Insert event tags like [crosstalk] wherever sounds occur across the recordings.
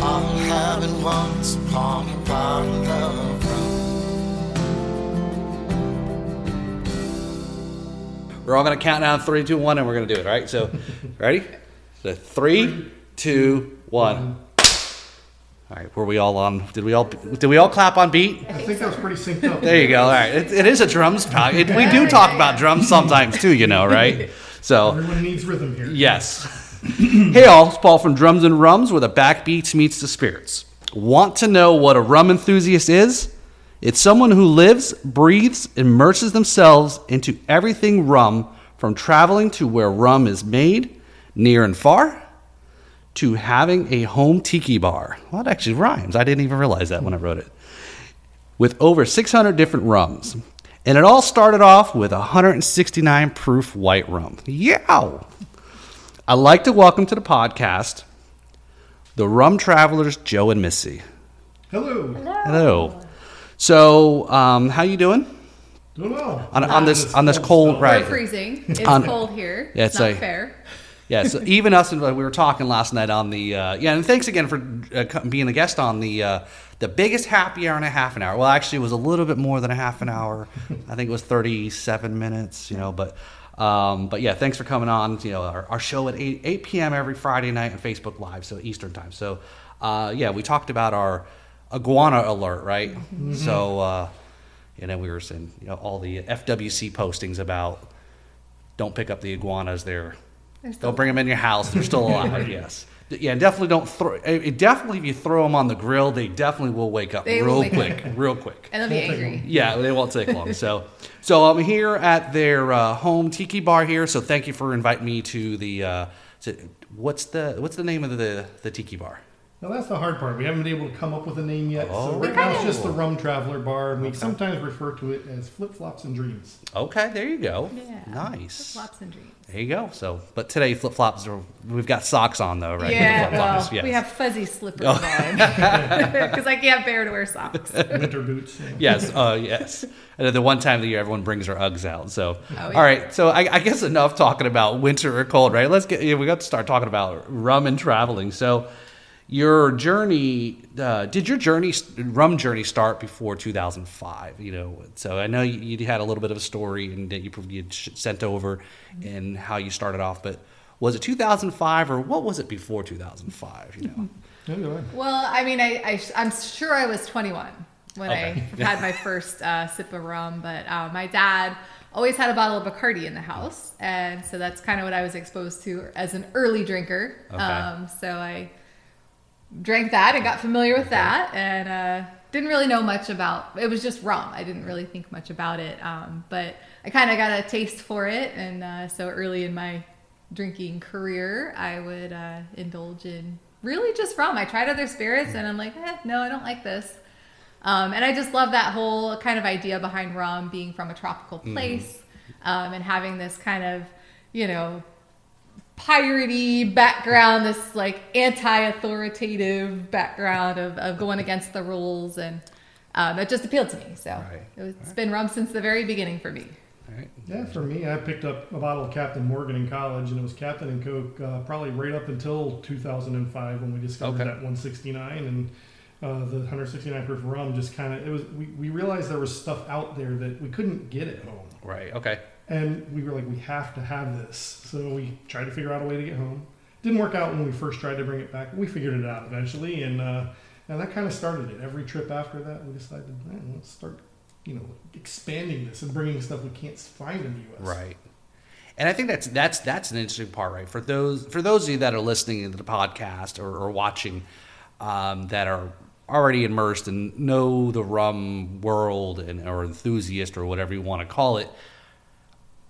All having once upon a bottle of rum. We're all gonna count down three, two, one, and we're gonna do it. All right. So, ready? So three, two, one. All right. Were we all on? Did we all? Did we all clap on beat? I think that was pretty synced up. There you go. All right. It, it is a drums talk. It, we do talk about drums sometimes too. You know, right? So Everyone needs rhythm here. Yes. Hey all, it's Paul from Drums and Rums, where the backbeats meets the spirits. Want to know what a rum enthusiast is? It's someone who lives, breathes, immerses themselves into everything rum, from traveling to where rum is made, near and far, to having a home tiki bar. Well, that actually rhymes. I didn't even realize that when I wrote it. With over 600 different rums. And it all started off with 169 proof white rum. Yow! I'd like to welcome to the podcast the rum travelers Joe and Myssi. Hello. Hello. So, um, how you doing Doing well. on, on this on this cold stuff. right? We're freezing. It's [laughs] On- cold here. Yeah, it's, it's not like- fair. Yeah, so [laughs] even us, and we were talking last night on the uh, yeah, and thanks again for uh, being a guest on the uh, the biggest happy hour and a half an hour. Well, actually, it was a little bit more than a half an hour. [laughs] I think it was thirty seven minutes. You know, but um, but yeah, thanks for coming on. You know, our, our show at eight eight p.m. every Friday night on Facebook Live, so Eastern time. So uh, yeah, we talked about our iguana alert, right? So uh, you know, we were saying you know all the FWC postings about don't pick up the iguanas. They're They're still don't bring them in your house. They're still [laughs] alive. yes. Yeah, and definitely don't throw. It definitely, if you throw them on the grill, they definitely will wake up They real wake quick, real quick. [laughs] And they'll be angry. Yeah, they won't take long. So, so I'm here at their uh, home tiki bar here. So thank you for inviting me to the. Uh, to, what's the what's the name of the the tiki bar? Now that's the hard part. We haven't been able to come up with a name yet. Oh. So right now it's just the Rum Traveler Bar, and we sometimes refer to it as Flip Flops and Dreams. Okay, there you go. Yeah. Nice. Flops and dreams. There you go. So, but today flip flops are. We've got socks on though, right? Yeah, well, yes. we have fuzzy slippers Oh. on [laughs] because I can't bear to wear socks. [laughs] Winter boots. yeah. yes, uh, yes. And the one time of the year, everyone brings their Uggs out. So, Oh, yeah. all right. So, I, I guess enough talking about winter or cold, right? Let's get. Yeah, we got to start talking about rum and traveling. So, your journey. Uh, did your journey, rum journey, start before 2005? You know. So I know you, you had a little bit of a story and that you you sent over, and how you started off. But was it 2005 or what was it before 2005? You know. [laughs] Yeah, go. Well, I mean, I, I I'm sure I was 21 when Okay. I [laughs] had my first uh, sip of rum, but uh, my dad always had a bottle of Bacardi in the house, and so that's kind of what I was exposed to as an early drinker. Okay. Um, so I drank that and got familiar with that, and uh, didn't really know much about. It was just rum. I didn't really think much about it, um, but I kind of got a taste for it, and uh, so early in my drinking career, I would uh, indulge in really just rum. I tried other spirits, and I'm like, eh, no, I don't like this. Um, and I just love that whole kind of idea behind rum being from a tropical place um, and having this kind of, you know, piratey background, this like anti-authoritative background of, of going against the rules, and um, it just appealed to me. So Right. it has been rum since the very beginning for me. All right. Yeah, for me, I picked up a bottle of Captain Morgan in college, and it was Captain and Coke uh, probably right up until 2005 when we discovered Okay. that 169 and uh, the 169 proof rum. Just kind of, it was. We, we realized there was stuff out there that we couldn't get at home, Right. Okay. And we were like, we have to have this. So we tried to figure out a way to get home. Didn't work out when we first tried to bring it back. We figured it out eventually, and uh, and that kind of started it. Every trip after that, we decided, man, let's start, you know, expanding this and bringing stuff we can't find in the U.S. Right. And I think that's that's that's an interesting part, right? For those for those of you that are listening to the podcast or, or watching um, that are already immersed and know the rum world and or enthusiast or whatever you want to call it,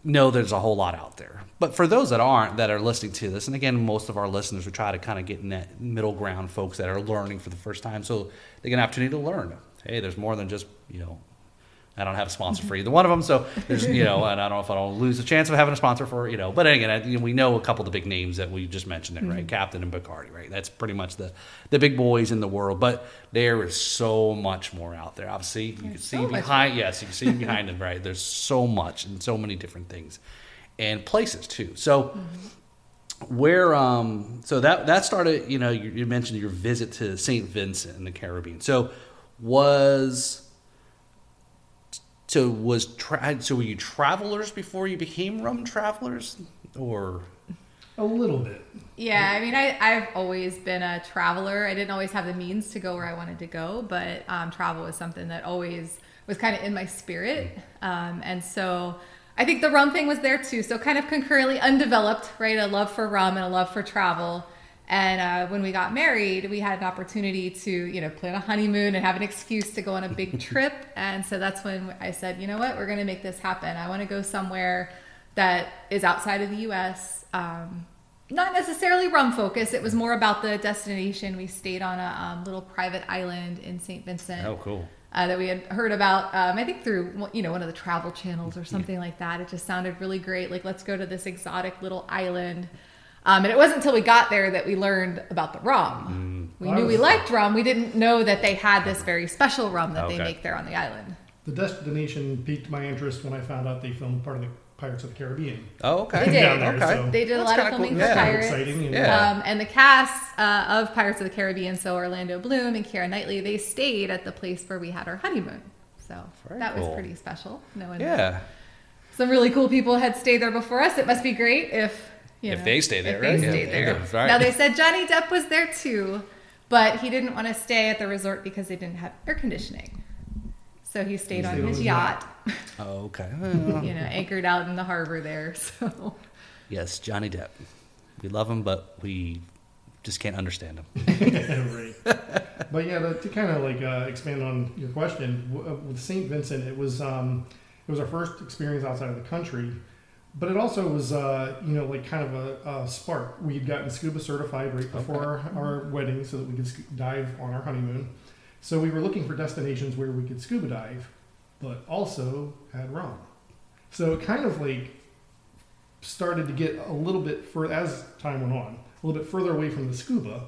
know there's a whole lot out there. But for those that aren't that are listening to this, and again, most of our listeners we try to kind of get in that middle ground, folks that are learning for the first time, so they get an opportunity to learn. Hey, there's more than just you know I don't have a sponsor for either one of them, so there's you know, and I don't know if I don't lose the chance of having a sponsor for you know. But again, I, you know, we know a couple of the big names that we just mentioned there, right? Captain and Bacardi, right? That's pretty much the the big boys in the world. But there is so much more out there. Obviously, you can see so behind. Yes, you can see behind them, right? There's so much and so many different things, and places too. So. where um so that that started you know you, you mentioned your visit to St. Vincent in the Caribbean. So was so was tra- so were you travelers before you became rum travelers or A little bit. Yeah, I mean, I, I've always been a traveler. I didn't always have the means to go where I wanted to go, but um, travel was something that always was kind of in my spirit. Um, and so I think the rum thing was there too. So kind of concurrently undeveloped, right? A love for rum and a love for travel. And uh, when we got married, we had an opportunity to, you know, plan a honeymoon and have an excuse to go on a big [laughs] trip. And so that's when I said, you know what, we're going to make this happen. I want to go somewhere that is outside of the U.S. Um, not necessarily rum focused. It was more about the destination. We stayed on a um, little private island in St. Vincent oh cool uh, that we had heard about. Um, I think through you know one of the travel channels or something like that. It just sounded really great. Like let's go to this exotic little island. Um, and it wasn't until we got there that we learned about the rum. We knew we liked rum. We didn't know that they had this very special rum that they make there on the island. The destination piqued my interest when I found out they filmed part of the Pirates of the Caribbean. oh okay They did. Down there, okay so- They did a That's lot of kinda cool. filming Yeah. for Pirates. exciting. And Yeah. Um, and the cast uh, of Pirates of the Caribbean, so Orlando Bloom and Keira Knightley, they stayed at the place where we had our honeymoon. So Very that was pretty special. Knowing that yeah some really cool people had stayed there before us. It must be great if you If know, they stay there, If they right? Yeah, there. yeah. Now they said Johnny Depp was there too, but he didn't want to stay at the resort because they didn't have air conditioning. So he stayed on his his yacht, oh, okay [laughs] you know, anchored out in the harbor there. [laughs] So yes Johnny Depp we love him but we just can't understand him [laughs] right. But yeah, to, to kind of like uh, expand on your question, uh, with St. Vincent, it was um, it was our first experience outside of the country, but it also was uh, you know like kind of a, a spark. We had gotten scuba certified right before our, our wedding, so that we could sc- dive on our honeymoon. So we were looking for destinations where we could scuba dive, but also had rum. So it kind of like started to get a little bit further as time went on, a little bit further away from the scuba,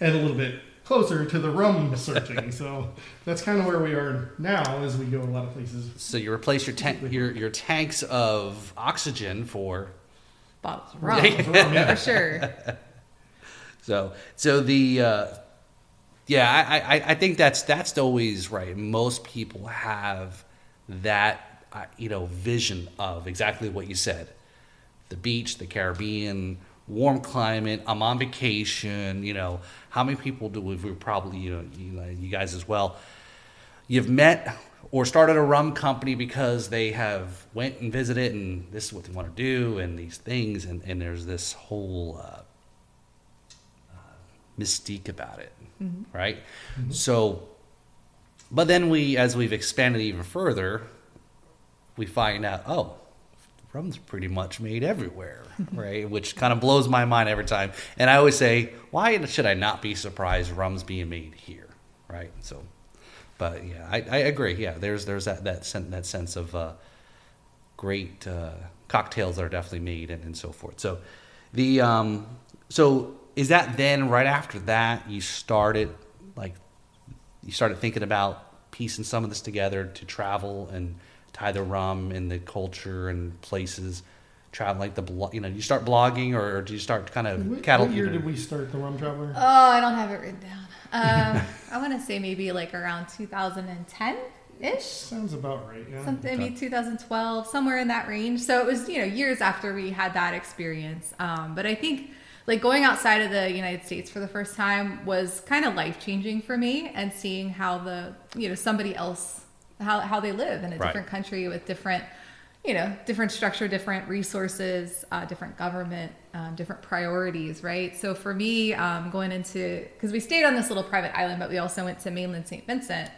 and a little bit closer to the rum searching. so that's kind of where we are now as we go a lot of places. so you replace your tank your your tanks of oxygen for bottles of rum Rum, yeah. for sure. [laughs] So so the uh, yeah, I, I I think that's that's always right. Most people have that uh, you know vision of exactly what you said: the beach, the Caribbean, warm climate. I'm on vacation. You know, how many people do we we probably you know you, know, you guys as well? You've met or started a rum company because they have went and visited and this is what they want to do and these things and, and there's this whole uh, uh mystique about it, mm-hmm. right? Mm-hmm. So, but then we, as we've expanded even further, we find out, oh, rum's pretty much made everywhere, [laughs] right? Which kind of blows my mind every time. And I always say, why should I not be surprised rum's being made here, right? So, but yeah, I, I agree. Yeah, there's there's that that sen- that sense of uh, great uh, cocktails that are definitely made and, and so forth. So the um, so is that then right after that you started like you started thinking about piecing some of this together to travel and tie the rum and the culture and places travel like the blo- you know you start blogging or, or do you start kind of What, cattle what year did we start the Rum Traveler? Oh, I don't have it written down. [laughs] Um, I want to say maybe like around 2010 ish. Sounds about right. Yeah. something maybe 2012 somewhere in that range so it was you know years after we had that experience um, but i think like going outside of the united states for the first time was kind of life changing for me and seeing how the you know somebody else how, how they live in a Right. different country with different you know different structure different resources uh, different government um, different priorities right so for me um, going into because we stayed on this little private island but we also went to mainland st vincent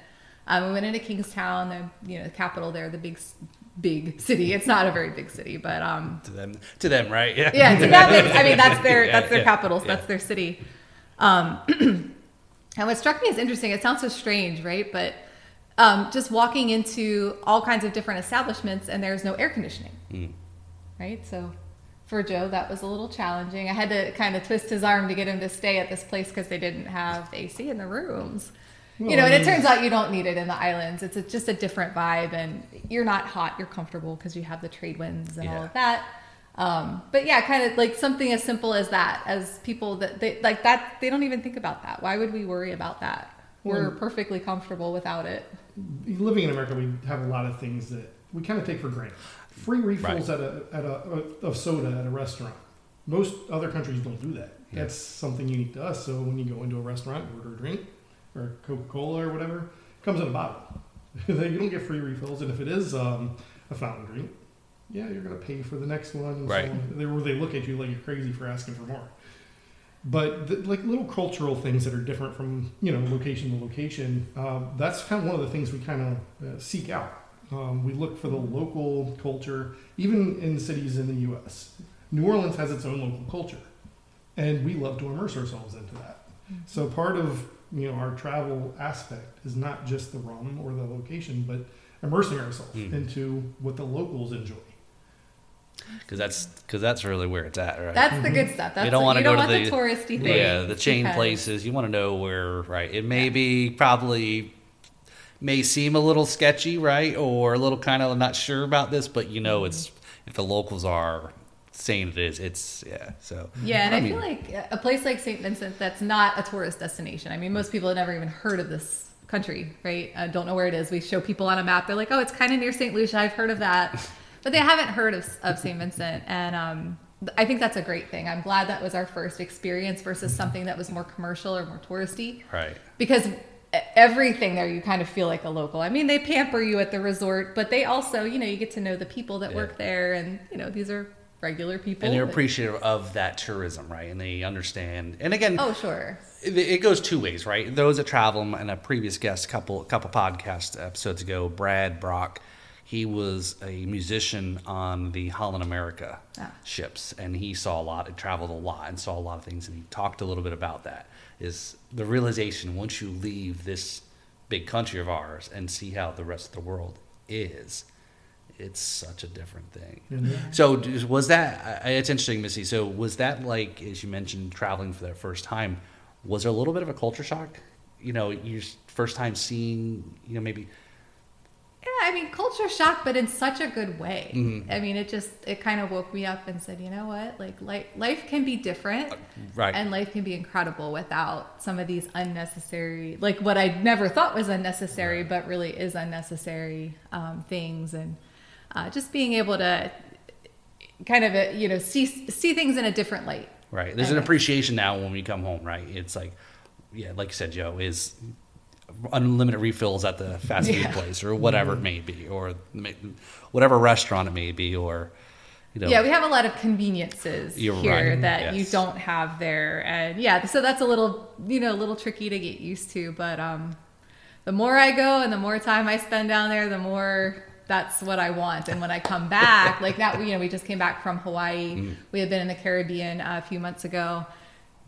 um, we went into Kingstown, the you know the capital there, the big big city. It's not a very big city, but um, to them to them right yeah yeah, to them, I mean that's their [laughs] Yeah, that's their yeah, capital, so yeah. that's their city. Um, [clears throat] and what struck me as interesting, it sounds so strange, right? But um, just walking into all kinds of different establishments and there's no air conditioning, Mm. right? So for Joe, that was a little challenging. I had to kind of twist his arm to get him to stay at this place because they didn't have AC in the rooms. You know, and it turns out you don't need it in the islands. It's a, just a different vibe, and you're not hot. You're comfortable because you have the trade winds and all of that. Um, but yeah, kind of like something as simple as that, as people that they like that, they don't even think about that. Why would we worry about that? We're Well- perfectly comfortable without it. Living in America, we have a lot of things that we kind of take for granted. Free refills at a at a of soda at a restaurant. Most other countries don't do that. Yeah. That's something unique to us. So when you go into a restaurant, order a drink or Coca Cola or whatever, it comes in a bottle. [laughs] you don't get free refills, and if it is um, a fountain drink, yeah, you're gonna pay for the next one. Right. So on. They, where they look at you like you're crazy for asking for more. But the, like little cultural things that are different from you know location to location, uh, that's kind of one of the things we kind of uh, seek out. Um, we look for the local culture, even in cities in the U.S. New Orleans has its own local culture, and we love to immerse ourselves into that. So part of you know our travel aspect is not just the rum or the location, but immersing ourselves Mm. into what the locals enjoy. Because that's because that's really where it's at, right? That's the good stuff. That's You don't wanna go to the- the, touristy thing. yeah, the chain because- places. You want to know where, right? It may be probably may seem a little sketchy, right, or a little kind of not sure about this, but you know, it's if the locals are saying it is, it's yeah. So Yeah, and I, mean, feel like a place like St. Vincent that's not a tourist destination. I mean, most people have never even heard of this country, right? Uh, don't know where it is. We show people on a map. They're like, oh, it's kind of near St. Lucia. I've heard of that. [laughs] But they haven't heard of, of St. Vincent. And um, I think that's a great thing. I'm glad that was our first experience versus something that was more commercial or more touristy right. because everything there you kind of feel like a local. I mean, they pamper you at the resort, but they also, you know, you get to know the people that Yeah. work there, and you know, these are regular people. And they're appreciative of that tourism, right? And they understand. And again, Oh, sure. it, it goes two ways, right? Those that travel, and a previous guest, couple couple podcast episodes ago, Brad Brock, he was a musician on the Holland America Ah. ships, and he saw a lot, and traveled a lot, and saw a lot of things, and he talked a little bit about that. Is the realization once you leave this big country of ours and see how the rest of the world is, it's such a different thing. And So was that? It's interesting, Myssi. So was that like, as you mentioned, traveling for that first time? Was there a little bit of a culture shock? You know, your first time seeing, you know, maybe Yeah, I mean, culture shock, but in such a good way. Mhm. I mean, it just it kind of woke me up and said, you know what? Like, life life can be different, right, and life can be incredible without some of these unnecessary, like what I never thought was unnecessary, but really is unnecessary um, things, and uh, just being able to kind of uh, you know see see things in a different light. right. There's an appreciation now when we come home, right? It's like, yeah, like you said, Joe, is unlimited refills at the fast food Yeah. place or whatever it may be, or whatever restaurant it may be, or you know, Yeah, we have a lot of conveniences You're here right, that you don't have there, and yeah, so that's a little, you know, a little tricky to get used to. But um, the more I go and the more time I spend down there, the more that's what I want. And when I come back, like that, you know, we just came back from Hawaii. Mm. We had been in the Caribbean uh, a few months ago.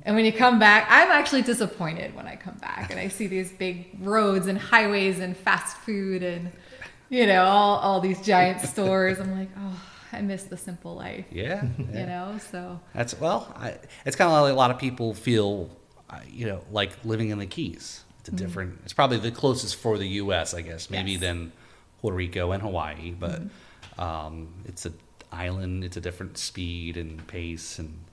And when you come back, I'm actually disappointed when I come back and I see these big roads and highways and fast food and you know all all these giant [laughs] stores. I'm like, oh, I miss the simple life. yeah, You yeah. know, so That's well, I, it's kind of like a lot of people feel, uh, you know, like living in the Keys. It's a different. It's probably the closest for the U.S. I guess, maybe Yes. than Puerto Rico and Hawaii, but um, it's an island. It's a different speed and pace. And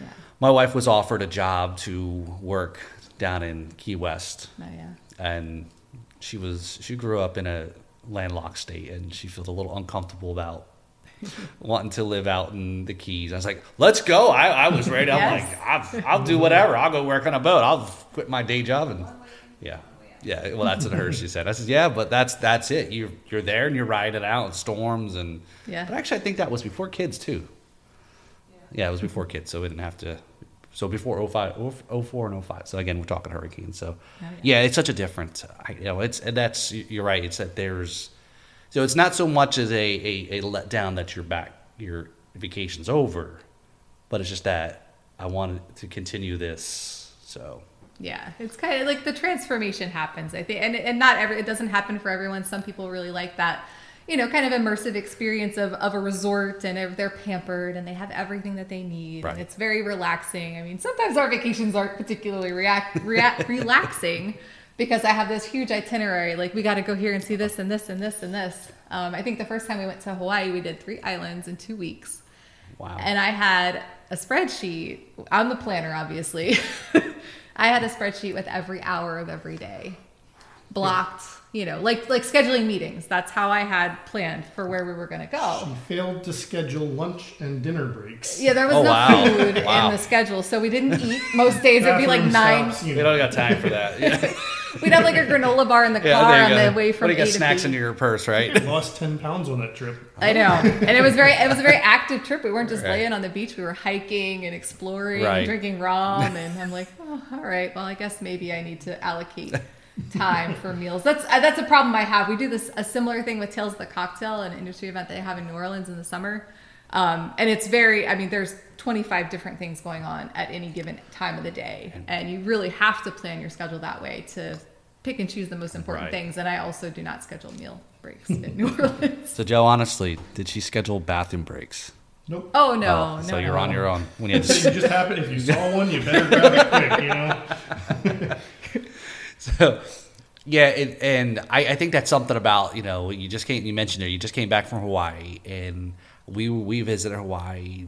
yeah, my wife was offered a job to work down in Key West, oh yeah, and she was she grew up in a landlocked state, and she felt a little uncomfortable about [laughs] wanting to live out in the Keys. I was like, "Let's go!" I, I was ready. I'm like, I'll, "I'll do whatever. I'll go work on a boat. I'll quit my day job and [laughs] yeah." Yeah, well, that's what her. She said. I said, "Yeah, but that's that's it. You're you're there and you're riding it out in storms and." Yeah. But actually, I think that was before kids too. Yeah, it was before kids, so we didn't have to. So before 05, 04 and 05. So again, we're talking hurricanes. So Oh, yeah, it's such a different. You know, it's and that's you're right. It's that there's. So it's not so much as a, a, a letdown that your back your vacation's over, but it's just that I wanted to continue this. So yeah. It's kind of like the transformation happens. I think, and and not every it doesn't happen for everyone. Some people really like that. You know, kind of immersive experience of, of a resort and they're- pampered and they have everything that they need. Right. And it's very relaxing. I mean, sometimes our vacations aren't particularly react, react, [laughs] relaxing because I have this huge itinerary. Like, we got to go here and see this and this and this and this. Um, I think the first time we went to Hawaii, we did three islands in two weeks. Wow. And I had a spreadsheet. I'm the planner, obviously. [laughs] I had a spreadsheet with every hour of every day blocked. You know, like like scheduling meetings. That's how I had planned for where we were going to go. She failed to schedule lunch and dinner breaks. Yeah, there was Oh, no wow. food Wow. in the schedule, so we didn't eat. Most days it'd be like nine. stops, you We don't got time for that. [laughs] Yeah, We'd have like a granola bar in the [laughs] car on the way from what do you A got to snacks B. in your purse, right? [laughs] Lost ten pounds on that trip. I know, and it was very it was a very active trip. We weren't just Right. laying on the beach; we were hiking and exploring Right. and drinking rum. And I'm like, oh, all right, well, I guess maybe I need to allocate time for meals. That's uh, that's a problem I have. We do this a similar thing with Tales of the Cocktail, an industry event they have in New Orleans in the summer. Um, and it's very, I mean, there's 25 different things going on at any given time of the day. And you really have to plan your schedule that way to pick and choose the most important Right. things. And I also do not schedule meal breaks in New [laughs] Orleans. so, Joe, honestly, did she schedule bathroom breaks? Nope. Oh, no. Oh, no so you're no. on your own when you had It just happened. If you saw one, you better grab it quick. You know. [laughs] So, yeah, it, and I, I think that's something about you know you just came you mentioned there you just came back from Hawaii and we we visited Hawaii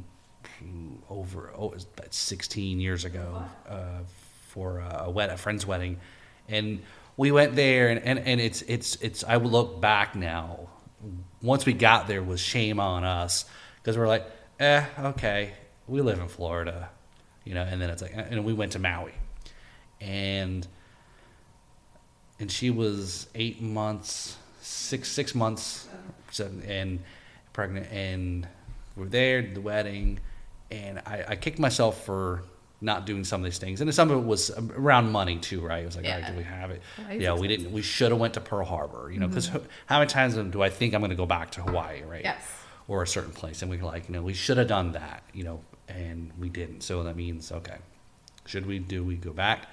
over oh, it was about 16 years ago uh, for a, wed a friend's wedding, and we went there and, and, and it's it's it's I look back now. Once we got there, was shame on us because we're like, eh, okay, we live in Florida, you know, and then it's like, and we went to Maui, and and she was eight months, six six months, seven, and pregnant, and we're there the wedding, and I, I kicked myself for not doing some of these things, and some of it was around money too, right? It was like, all right, do we have it? Yeah, we didn't. We should have went to Pearl Harbor, you know, because how many times do I think I'm going to go back to Hawaii, right? Yes. Or a certain place, and we were like, you know, we should have done that, you know, and we didn't. So that means, okay, should we do we go back?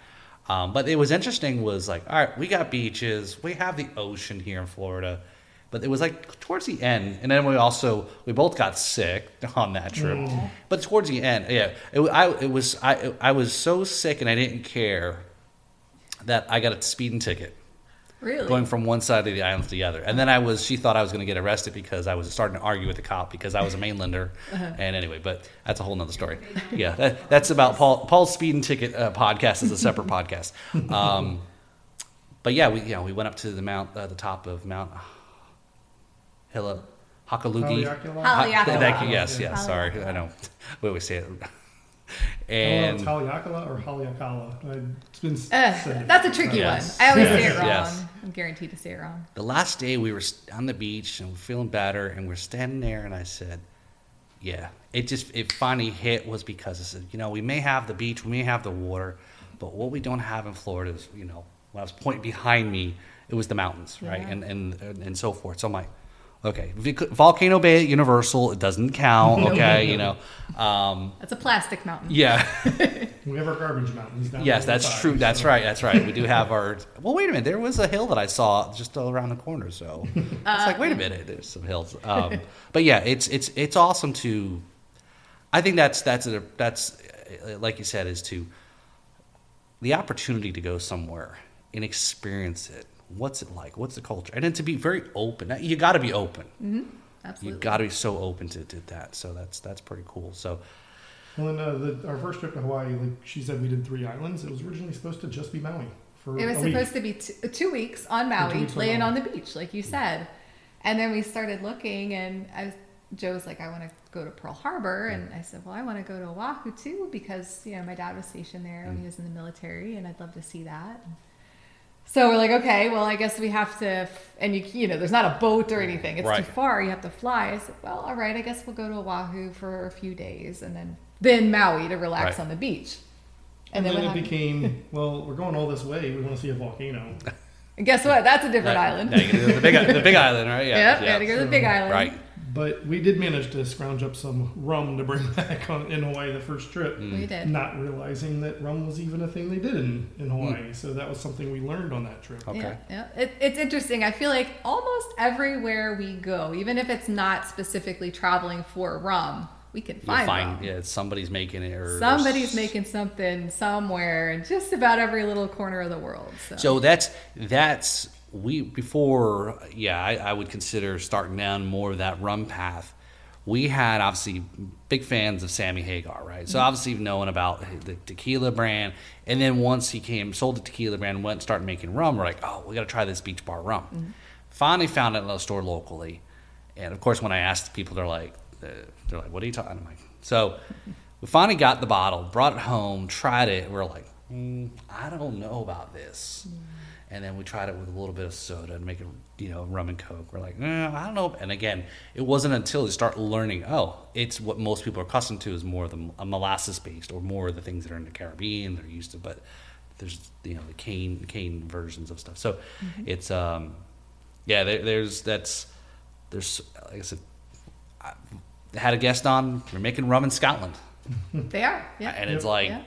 Um, but it was interesting. Was like, all right, we got beaches, we have the ocean here in Florida, but it was like towards the end, and then we also we both got sick [laughs] on that trip. But towards the end, yeah, it, I it was I I was so sick and I didn't care that I got a speeding ticket Really? going from one side of the island to the other. And then I was, she thought I was going to get arrested because I was starting to argue with the cop because I was a mainlander. And anyway, but that's a whole nother story. Yeah, that, that's about Paul. Paul's speeding ticket uh, podcast is a separate [laughs] podcast. Um, but yeah, we you know we went up to the mount, uh, the top of Mount Hilla, Hakalugi. Haleakala? Hale- Haleakala. Thank you. Yes, Yeah. yes. Sorry, I know. We always say it. I And don't it's Haleakala or Haleakala. It's been uh, said that's a tricky Yes. one. I always say it [laughs] wrong. Yes. I'm guaranteed to say it wrong. the last day we were on the beach and we're feeling better and we're standing there and I said, yeah, it just, it finally hit was because I said, you know, we may have the beach, we may have the water, but what we don't have in Florida is, you know, when I was pointing behind me, it was the mountains, right? Yeah. And, and, and so forth. So I'm like, okay, Vic- Volcano Bay at Universal, it doesn't count, [laughs] okay, you know. Um, That's a plastic mountain. yeah. [laughs] We have our garbage mountains down Yes, that's on the true. side, That's right. That's right. We do have [laughs] our. Well, wait a minute. There was a hill that I saw just around the corner. So it's like, wait a minute. There's some hills. Um, but yeah, it's it's it's awesome to. I think that's that's a, that's uh, like you said is to. The opportunity to go somewhere and experience it. What's it like? What's the culture? And then to be very open. You got to be open. You Absolutely. got to be so open to, to that. So that's that's pretty cool. So Well, then uh, the, our first trip to Hawaii, like she said, we did three islands. It was originally supposed to just be Maui for It was a week. supposed to be t- two weeks on two Maui, weeks on laying Maui. on the beach, like you said. And then we started looking, and I was, Joe was like, "I want to go to Pearl Harbor," and I said, "Well, I want to go to Oahu too because you know my dad was stationed there when he was in the military, and I'd love to see that." So we're like, okay, well, I guess we have to, and you, you know, there's not a boat or mm, anything; it's Right. too far. You have to fly. I said, well, all right, I guess we'll go to Oahu for a few days, and then then Maui to relax Right. on the beach. And, then what it happened? became, [laughs] well, we're going all this way. We want to see a volcano. And guess what? That's a different That- island. that- the big the big island, right? Yeah. Yep, yeah. gotta go to the Big mm-hmm. Island. Right. But we did manage to scrounge up some rum to bring [laughs] back on in Hawaii the first trip. Mm. We did. Not realizing that rum was even a thing they did in, in Hawaii. So that was something we learned on that trip. Okay. Yeah, yeah. It, it's interesting. I feel like almost everywhere we go, even if it's not specifically traveling for rum, we can find, find rum. yeah, somebody's making it or Somebody's there's- making something somewhere in just about every little corner of the world. So, So that's that's we before yeah I, I would consider starting down more of that rum path. we had obviously big fans of Sammy Hagar, right? So obviously knowing about the tequila brand, and then once he came, sold the tequila brand, went and started making rum, we're like, oh, we got to try this Beach Bar rum. Finally found it in a store locally, and of course when I asked people, they're like, uh, they're like, what are you talking? I'm like, so we finally got the bottle, brought it home, tried it. We're like, mm, I don't know about this. And then we tried it with a little bit of soda and make it, you know, rum and coke. We're like, eh, I don't know. And again, it wasn't until you start learning, oh, it's what most people are accustomed to is more of the a molasses based or more of the things that are in the Caribbean they're used to. But there's, you know, the cane cane versions of stuff. So it's, um, yeah, there, there's that's there's like I said, I had a guest on. We're making rum in Scotland, They are. Yeah. and it's like, Yeah.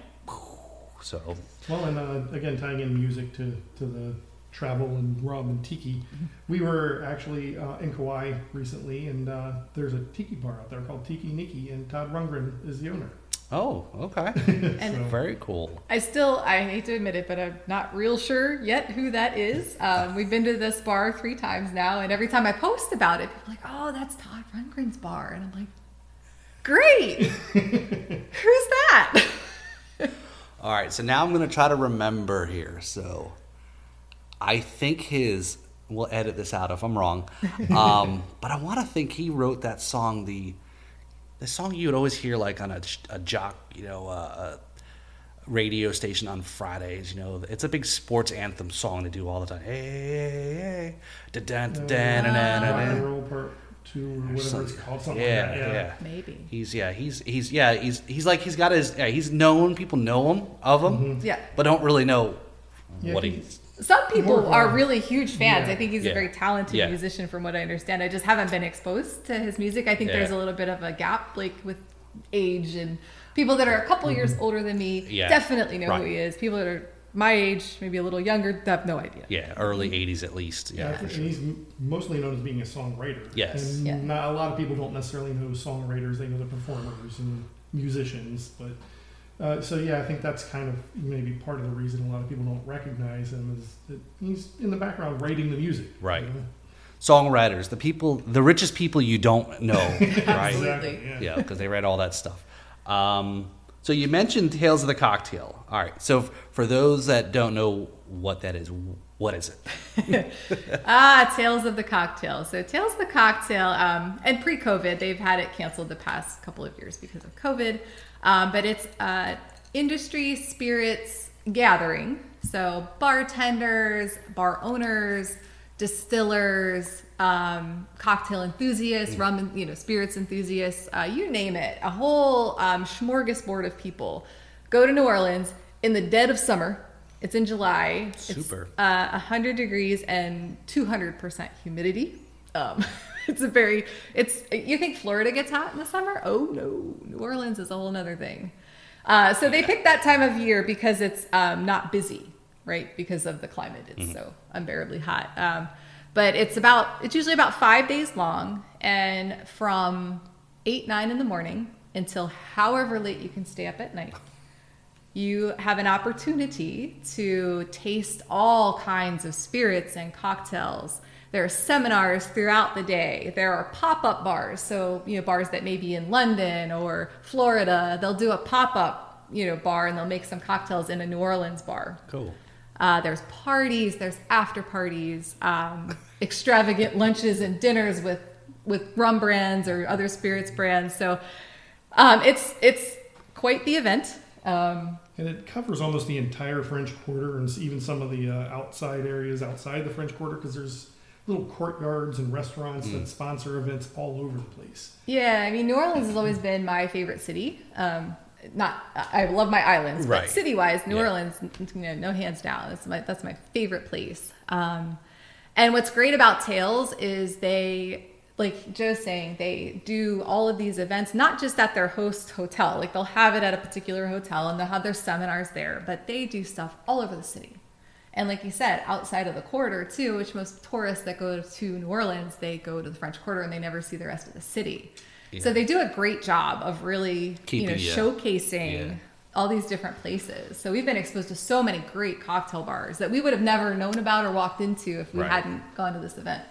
so Well, and uh, again, tying in music to, to the travel and rum and tiki, we were actually uh, in Kauai recently, and uh, there's a tiki bar out there called Tiki Iniki, and Todd Rundgren is the owner. oh, okay, [laughs] And So- very cool. I still, I hate to admit it, but I'm not real sure yet who that is. Um, we've been to this bar three times now, and every time I post about it, people are like, "Oh, that's Todd Rundgren's bar," and I'm like, "Great, [laughs] who's that?" [laughs] All right, so now I'm gonna try to remember here. So I think his. We'll edit this out if I'm wrong, [laughs] um, but I want to think he wrote that song. The the song you would always hear like on a, a jock, you know, uh, a radio station on Fridays. You know, it's a big sports anthem song to do all the time. Hey, hey, hey, da da da da da da Rock and da. roll part two, or whatever it's called, something yeah, like that. yeah. Maybe. He's yeah, he's he's yeah, he's he's like he's got his yeah, he's known. People know him of him, mm-hmm. Yeah. but don't really know Yeah, what he- he's. Some people More are really huge fans. Yeah. I think he's Yeah. a very talented Yeah. musician, from what I understand. I just haven't been exposed to his music. I think Yeah. there's a little bit of a gap, like with age and people that are a couple mm-hmm. years older than me Yeah. definitely know who he is. People that are my age, maybe a little younger, have no idea. Yeah, early '80s at least. Yeah, Yeah, for and sure. he's mostly known as being a songwriter. Yes. And Yeah. not, a lot of people don't necessarily know songwriters; they know the performers and musicians. But uh, so yeah, I think that's kind of maybe part of the reason a lot of people don't recognize him is that he's in the background writing the music. Right. you know? Songwriters, the people, the richest people you don't know, [laughs] right? Absolutely. Exactly. Yeah. yeah, because they write all that stuff. Um, so you mentioned Tales of the Cocktail. All right. So f- for those that don't know what that is, what is it? [laughs] Ah, Tales of the Cocktail. So Tales of the Cocktail, um, and pre-COVID, they've had it canceled the past couple of years because of COVID. Um, but it's uh, industry spirits gathering. So bartenders, bar owners, distillers, um, cocktail enthusiasts, rum, you know, spirits enthusiasts, uh, you name it. A whole um, smorgasbord of people go to New Orleans in the dead of summer. It's in July. Super. It's, uh, 100 degrees and 200% humidity. Um, [laughs] it's a very, it's, you think Florida gets hot in the summer? Oh no, New Orleans is a whole nother thing. Uh, so they pick that time of year because it's um, not busy, right? Because of the climate, it's so unbearably hot. Um, but it's about, it's usually about five days long and from eight, nine in the morning until however late you can stay up at night you have an opportunity to taste all kinds of spirits and cocktails. There are seminars throughout the day. There are pop-up bars, so you know bars that may be in London or Florida. They'll do a pop-up, you know, bar and they'll make some cocktails in a New Orleans bar. Cool. Uh, there's parties, there's after parties, um, [laughs] extravagant lunches and dinners with with rum brands or other spirits brands. So um, it's it's quite the event. Um, And it covers almost the entire French Quarter and even some of the uh, outside areas outside the French Quarter because there's little courtyards and restaurants that sponsor events all over the place. Yeah, I mean, New Orleans has always been my favorite city. Um, not, I love my islands, Right. but city-wise, New Yeah. Orleans, you know, no hands down. That's my that's my favorite place. Um, and what's great about Tales is they, like Joe's saying, they do all of these events not just at their host hotel. Like they'll have it at a particular hotel and they'll have their seminars there, but they do stuff all over the city. And like you said, outside of the corridor too, which most tourists that go to New Orleans, they go to the French Quarter and they never see the rest of the city. So they do a great job of really, you know, Keeping you- showcasing yeah. all these different places. So we've been exposed to so many great cocktail bars that we would have never known about or walked into if we Right. hadn't gone to this event.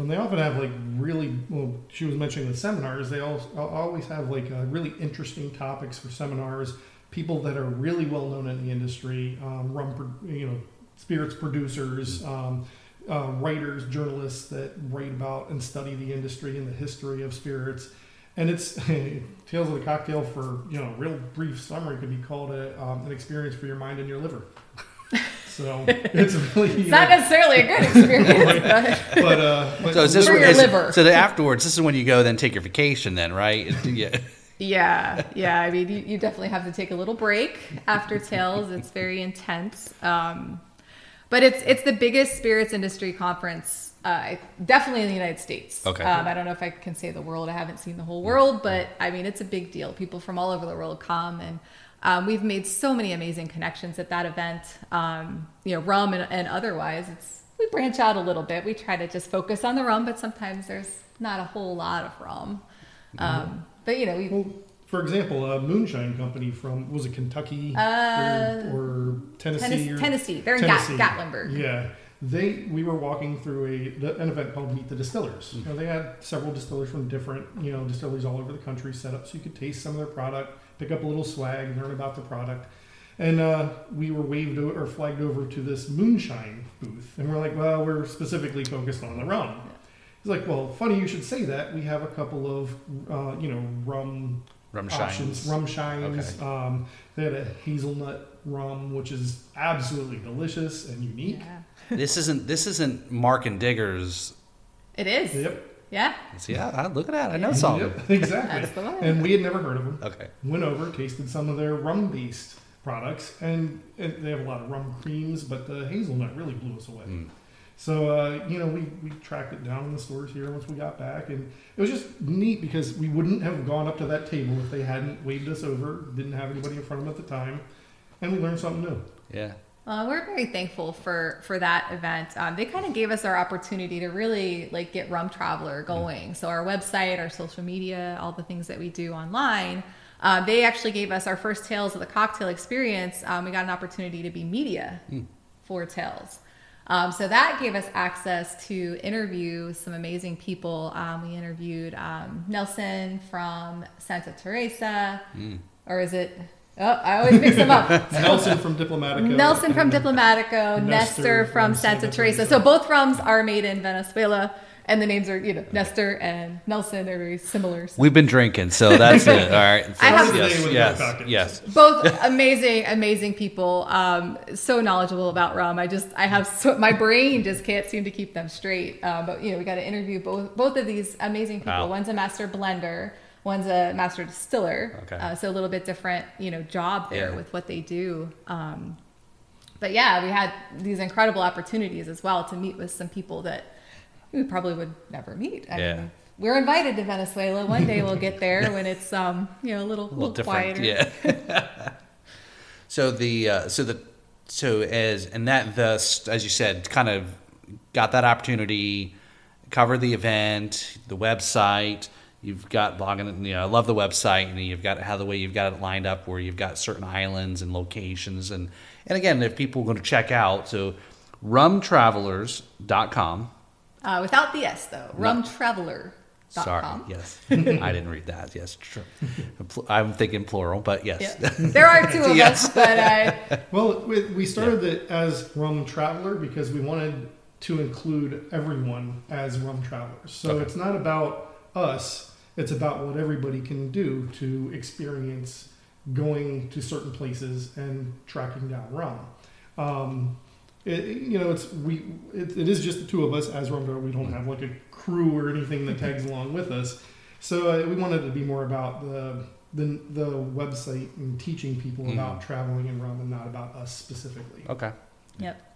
And they often have like really well. She was mentioning the seminars. They all always have like uh, really interesting topics for seminars. People that are really well known in the industry, um, rum, you know, spirits producers, um, uh, writers, journalists that write about and study the industry and the history of spirits. And it's [laughs] Tales of the Cocktail for you know, real brief summary could be called a, um, an experience for your mind and your liver. So it's really It's not necessarily a good experience, but [laughs] but uh, but So is this For your is- liver. So the afterwards, this is when you go then take your vacation then, right? Yeah. yeah, yeah. I mean, you, you definitely have to take a little break after Tales. It's very intense. Um, but it's it's the biggest spirits industry conference, uh, definitely in the United States. Okay. Um, I don't know if I can say the world. I haven't seen the whole world, but I mean, it's a big deal. People from all over the world come, and um, we've made so many amazing connections at that event. Um, you know, rum and, and otherwise. It's we branch out a little bit. We try to just focus on the rum, but sometimes there's not a whole lot of rum. Um, but you know, we Well, for example, a moonshine company from was it Kentucky Uh, or, or Tennessee? Tennessee, or, Tennessee. They're in Gat- Tennessee. Gatlinburg. Yeah, they we were walking through a an event called Meet the Distillers. Hmm. You know, they had several distillers from different you know distilleries all over the country set up so you could taste some of their product, pick up a little swag, learn about the product. And uh, we were waved o- or flagged over to this moonshine booth, and we're like, well, we're specifically focused on the rum. He's like, well, funny you should say that. We have a couple of, uh, you know, rum Rum options, shines. rum shines. Okay. Um, they had a hazelnut rum, which is absolutely delicious and unique. Yeah. This isn't this isn't Mark and Diggers. It is. Yep. Yeah. See, I, I look at that. I know something. Yep, [laughs] exactly. That's the one. And we had never heard of them. Okay. Went over, tasted some of their Rum Beast products, and, and they have a lot of rum creams, but the hazelnut really blew us away. Mm. So uh, you know, we, we tracked it down in the stores here once we got back, and it was just neat because we wouldn't have gone up to that table if they hadn't waved us over, didn't have anybody in front of them at the time, and we learned something new. Yeah. Well, we're very thankful for for that event. Um, they kind of gave us our opportunity to really like get Rum Traveler going. So our website, our social media, all the things that we do online. Uh, they actually gave us our first Tales of the Cocktail Experience. Um, we got an opportunity to be media for Tales. Um, so that gave us access to interview some amazing people. Um, we interviewed um, Nelson from Santa Teresa, or is it? Oh, I always mix them up. [laughs] Nelson from Diplomatico. Nelson from Diplomatico, Nestor Nestor from from Santa Santa Teresa. Teresa. So both rums are made in Venezuela, and the names are you know Nestor and Nelson are very similar. So We've been drinking, so that's it. [laughs] All right. So, I have- yes, yes, yes. both amazing, amazing people. Um, so knowledgeable about rum. I just I have so, my brain just can't seem to keep them straight. Uh, but you know we got to interview both both of these amazing people. Wow. One's a master blender. One's a master distiller. Okay. Uh, so a little bit different, you know, job there Yeah. with what they do. Um, but yeah, we had these incredible opportunities as well to meet with some people that we probably would never meet. I Yeah. mean, we're invited to Venezuela. One day we'll get there when it's um, you know, a little, a little different. quieter. Yeah. [laughs] so the uh, so the so as and that thus as you said, kind of got that opportunity, covered the event, the website. You've got logging. You know, I love the website, and you've got how the way you've got it lined up, where you've got certain islands and locations, and and again, if people are going to check out, so rumtravelers.com. Uh, without the S though, rumtraveler.com. Sorry, yes, [laughs] I didn't read that. Yes, true. I'm thinking plural, but yes. Yeah. There are two of [laughs] Yes. us, but uh, [laughs] Well, we, we started it as Rum Traveler because we wanted to include everyone as rum travelers. So Okay. it's not about us, it's about what everybody can do to experience going to certain places and tracking down rum. Um, it, you know, it's we. It, it is just the two of us as rum travelers. We don't have like a crew or anything that tags along with us. So uh, we wanted it to be more about the the, the website and teaching people Mhm. about traveling and rum and not about us specifically. Okay. yep.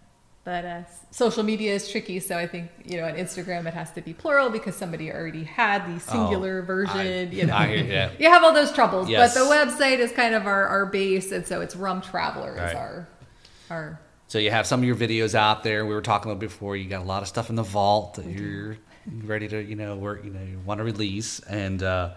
But uh, social media is tricky, so I think you know on Instagram it has to be plural because somebody already had the singular version. Oh, [laughs] I, you know, I yeah. you have all those troubles. Yes. But the website is kind of our, our base, and so it's Rum Traveler Right. is our our So you have some of your videos out there. We were talking about before. You got a lot of stuff in the vault that you're ready to, you know, work, you know, you want to release, and uh,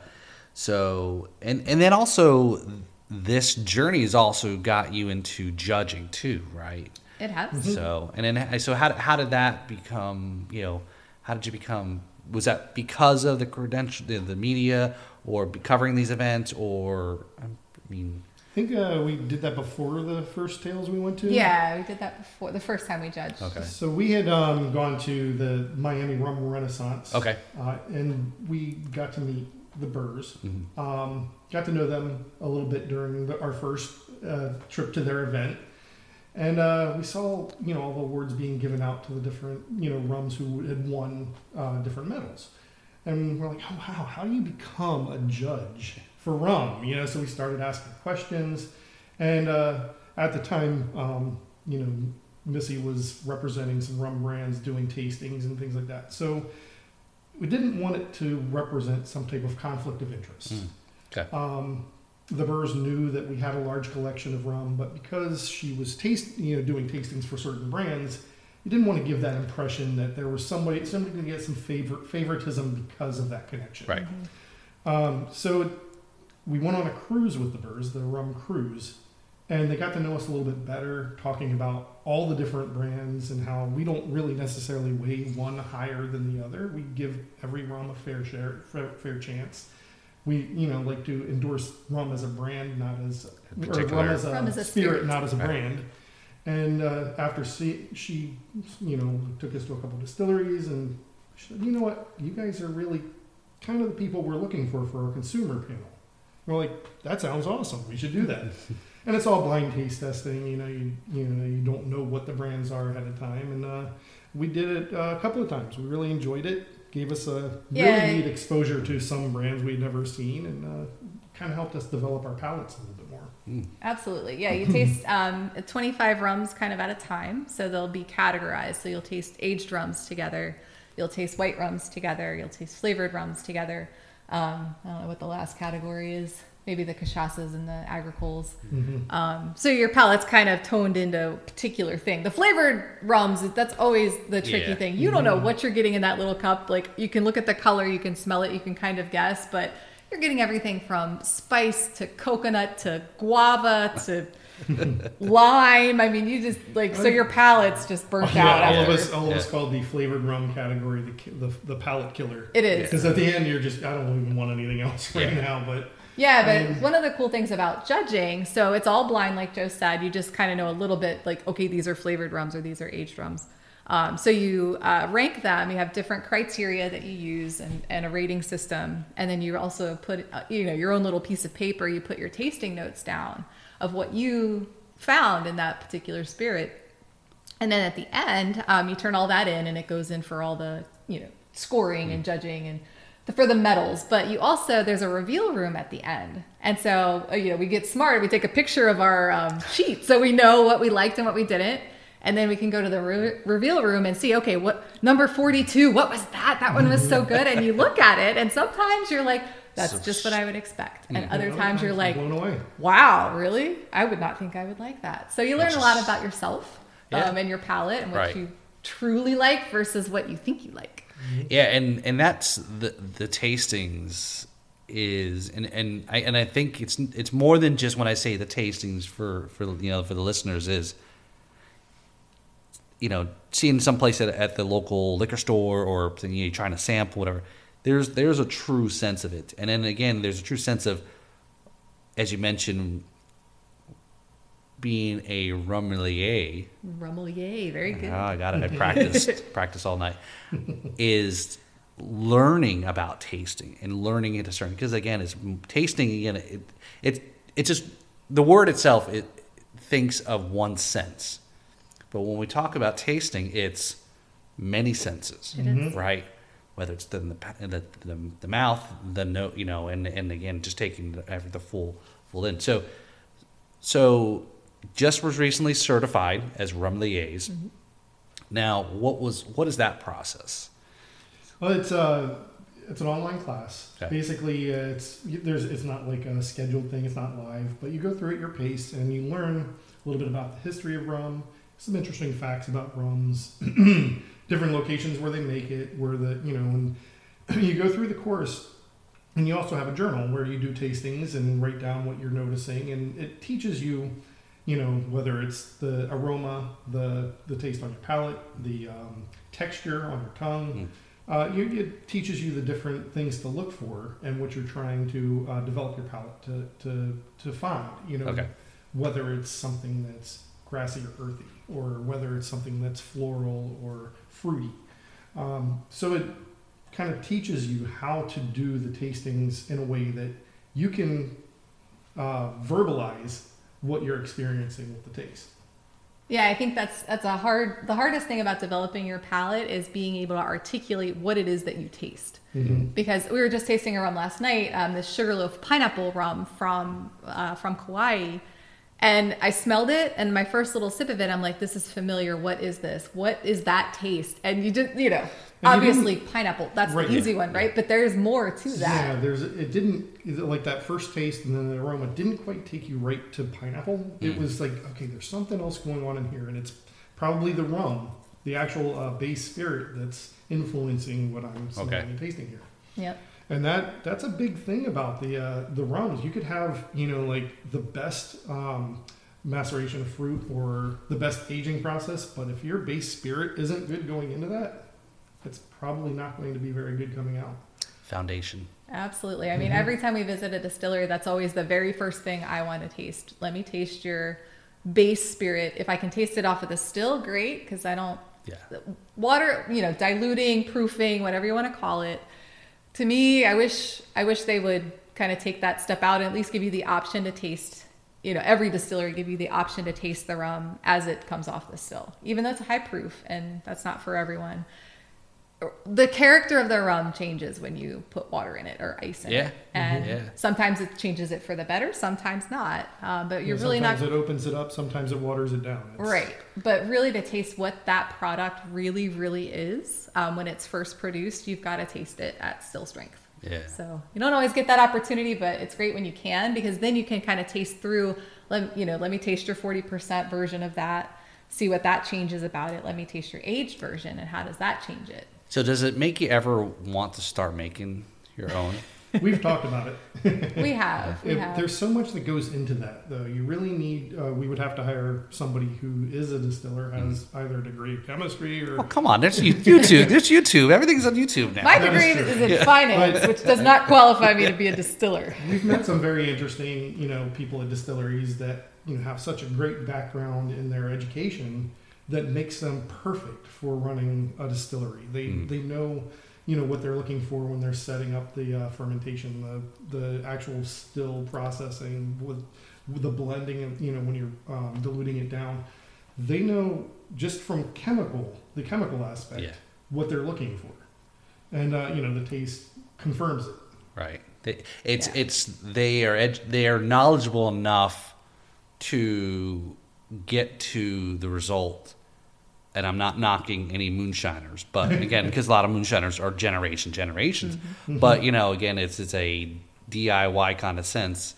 so and and then also this journey has also got you into judging too, right? It has. Mm-hmm. So and then so how how did that become? You know, how did you become? Was that because of the credential, the, the media, or be covering these events, or I mean, I think uh, we did that before the first Tales we went to. Yeah, we did that before the first time we judged. okay, So we had um, gone to the Miami Rum Renaissance. okay, Uh, and we got to meet the Burrs. Mhm. Um, got to know them a little bit during the, our first uh, trip to their event, and uh, we saw you know all the awards being given out to the different you know rums who had won uh, different medals, and we're like, oh wow, how do you become a judge for rum? You know, so we started asking questions, and uh, at the time, um, you know, Myssi was representing some rum brands, doing tastings and things like that. So we didn't want it to represent some type of conflict of interest. Mm. Okay. Um, the Burrs knew that we had a large collection of rum, but because she was taste, you know, doing tastings for certain brands, you didn't want to give that impression that there was somebody somebody going to get some favor, favoritism because of that connection. right, Um, so we went on a cruise with the Burrs, the rum cruise, and they got to know us a little bit better, talking about all the different brands and how we don't really necessarily weigh one higher than the other. We give every rum a fair share, fair, fair chance. We, you know, like to endorse rum as a brand, not as A or rum as a, Rum as a spirit, spirit. not as a Right. brand. And uh, after see, she, you know, took us to a couple distilleries, and she said, "You know what? You guys are really kind of the people we're looking for for our consumer panel." We're like, "That sounds awesome. We should do that." [laughs] and it's all blind taste testing. You know, you you know you don't know what the brands are ahead of time, and uh, we did it uh, a couple of times. We really enjoyed it. Gave us a really Yeah. neat exposure to some brands we'd never seen, and uh, kind of helped us develop our palates a little bit more. Absolutely. Yeah, you taste [laughs] um, 25 rums kind of at a time. So they'll be categorized. So you'll taste aged rums together. You'll taste white rums together. You'll taste flavored rums together. Um, I don't know what the last category is. Maybe the cachaças and the agricoles. Um, so your palate's kind of toned into a particular thing. The flavored rums, that's always the tricky Yeah. thing. You don't know what you're getting in that little cup. Like you can look at the color, you can smell it, you can kind of guess, but you're getting everything from spice to coconut to guava to [laughs] lime. I mean, you just like so your palate's just burnt Yeah, out. all of us, all of us Yeah. called the flavored rum category the the, the palate killer. It is. Because at the end, you're just I don't even want anything else right Yeah. now. But Yeah, but Um, one of the cool things about judging, so it's all blind, like Joe said. You just kind of know a little bit, like okay, these are flavored rums or these are aged rums. Um, so you uh, rank them. You have different criteria that you use and, and a rating system, and then you also put uh, you know your own little piece of paper. You put your tasting notes down of what you found in that particular spirit, and then at the end, um, you turn all that in, and it goes in for all the you know scoring and judging and for the medals. But you also there's a reveal room at the end, and so uh, you know we get smart. We take a picture of our um, sheet so we know what we liked and what we didn't. And then we can go to the re- reveal room and see, okay, what number 42, what was that? That one was so good. And you look at it, and sometimes you're like, that's So- just what I would expect. And other times you're like, wow, really? I would not think I would like that. So you learn a lot about yourself um, and your palate and what Right. you truly like versus what you think you like. Mm-hmm. Yeah, and and that's the the tastings is and and I and I think it's it's more than just when I say the tastings for for you know for the listeners is you know seeing someplace at, at the local liquor store or you know, trying to sample whatever there's there's a true sense of it. And then again there's a true sense of as you mentioned being a rummelier Rummelier, very good. Oh, I got it. I [laughs] practiced practice all night. Is learning about tasting and learning it to certain because again, it's tasting again. It it it just the word itself it thinks of one sense, but when we talk about tasting, it's many senses, It right? Whether it's the the, the the the mouth, the no, you know, and and again, just taking the, the full full in. So so just was recently certified as rum liaise. Now, what was what is that process? Well, it's uh, it's an online class. Okay. Basically, uh, it's there's it's not like a scheduled thing. It's not live, but you go through at your pace and you learn a little bit about the history of rum, some interesting facts about rums, [clears throat] different locations where they make it, where the you know, and [clears throat] you go through the course. And you also have a journal where you do tastings and write down what you're noticing, and it teaches you, you know, whether it's the aroma, the the taste on your palate, the um, texture on your tongue, uh, you, it teaches you the different things to look for and what you're trying to uh, develop your palate to, to, to find. You know, Okay. whether it's something that's grassy or earthy, or whether it's something that's floral or fruity. Um, so it kind of teaches you how to do the tastings in a way that you can uh, verbalize what you're experiencing with the taste. Yeah, I think that's that's a hard. The hardest thing about developing your palate is being able to articulate what it is that you taste. Because we were just tasting a rum last night, um, this sugarloaf pineapple rum from uh, from Kauai, and I smelled it, and my first little sip of it, I'm like, "This is familiar. What is this? What is that taste?" And you just, you know, you obviously pineapple. That's Right, the easy yeah. one, right? But there's more to that. Yeah, there's it didn't like that first taste and then the aroma didn't quite take you right to pineapple. It was like okay, there's something else going on in here, and it's probably the rum, the actual uh, base spirit that's influencing what I'm smelling Okay. and tasting here. Yep. And that that's a big thing about the uh, the rums. You could have you know like the best um, maceration of fruit or the best aging process, but if your base spirit isn't good going into that, it's probably not going to be very good coming out. Foundation. Absolutely. I mean, Mm-hmm. every time we visit a distillery, that's always the very first thing I want to taste. Let me taste your base spirit. If I can taste it off of the still, great, because I don't Yeah. water, you know, diluting, proofing, whatever you want to call it. To me, I wish I wish they would kind of take that step out and at least give you the option to taste. You know, every distillery give you the option to taste the rum as it comes off the still, even though it's high proof and that's not for everyone. The character of the rum changes when you put water in it or ice in Yeah. it, and Mhm. Yeah. sometimes it changes it for the better, sometimes not. Um, but you're Yeah, really not sometimes it opens it up, sometimes it waters it down. It's- Right. But really, to taste what that product really, really is um, when it's first produced, you've got to taste it at still strength. Yeah. So you don't always get that opportunity, but it's great when you can because then you can kind of taste through. Let you know. Let me taste your forty percent version of that. See what that changes about it. Let me taste your aged version and how does that change it? So does it make you ever want to start making your own? [laughs] We've talked about it. [laughs] We have. We If- have. there's so much that goes into that, though. You really need. Uh, we would have to hire somebody who is a distiller, has Mm-hmm. either a degree of chemistry or Oh, come on. There's YouTube. There's YouTube. Everything's on YouTube now. My That degree is is in finance, which does not qualify me to be a distiller. [laughs] We've met some very interesting, you know, people at distilleries that you know have such a great background in their education that makes them perfect for running a distillery. They Mm. they know, you know, what they're looking for when they're setting up the uh, fermentation, the the actual still processing with, with the blending, and you know, when you're um, diluting it down. They know just from chemical, the chemical aspect, Yeah. what they're looking for, and uh, you know, the taste confirms it. Right. They, it's Yeah. it's they are edu- they are knowledgeable enough to get to the result. And I'm not knocking any moonshiners, but [laughs] again, because a lot of moonshiners are generation generations. Mm-hmm. But you know, again, it's it's a DIY kind of sense.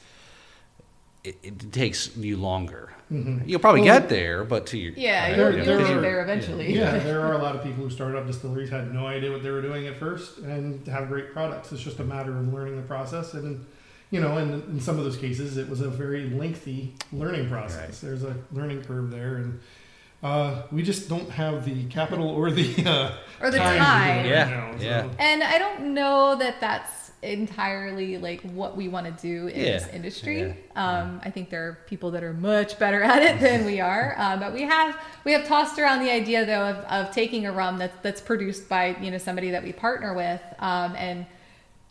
It, it takes you longer. Mhm. You'll probably Well, get there, but to your Yeah, There- you'll, there you'll are- get there eventually. Yeah, [laughs] there are a lot of people who started up distilleries had no idea what they were doing at first and have great products. It's just a matter of learning the process, and you know, and in some of those cases, it was a very lengthy learning process. Right. There's a learning curve there, and uh, we just don't have the capital or the uh, Or the time. to do it time. Yeah, now, so- yeah. And I don't know that that's entirely like what we want to do in Yeah, this industry. yeah, Um, I think there are people that are much better at it than we are. Um, [laughs] but we have we have tossed around the idea though of, of taking a rum that's that's produced by you know somebody that we partner with um, and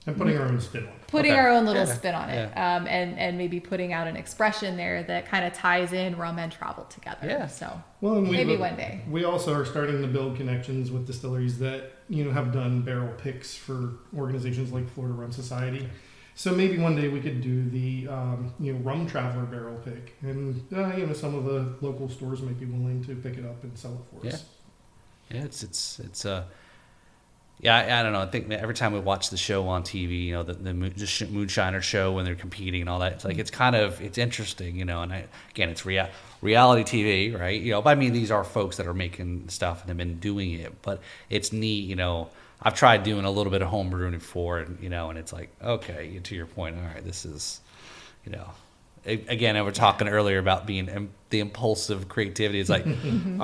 and putting our own spin on it. putting Okay. our own little Yeah, spin on it um, and and maybe putting out an expression there that kind of ties in rum and travel together. Yeah. So Well, and we maybe one day. We also are starting to build connections with distilleries that you know have done barrel picks for organizations like Florida Rum Society. So maybe one day we could do the um, you know rum traveler barrel pick, and uh, you know some of the local stores might be willing to pick it up and sell it for us. Yeah, it's it's it's uh yeah, I, I don't know. I think every time we watch the show on TV, you know, the the Moonshiner show when they're competing and all that, it's like mm-hmm. it's kind of it's interesting, you know. And I, again, it's rea- reality TV, right? You know, but I mean, these are folks that are making stuff and have been doing it, but it's neat, you know. I've tried doing a little bit of home brewing before, and you know, and it's like, okay, to your point, all right, this is, you know, a- again, we were talking earlier about being im- the impulsive creativity. It's like, [laughs] all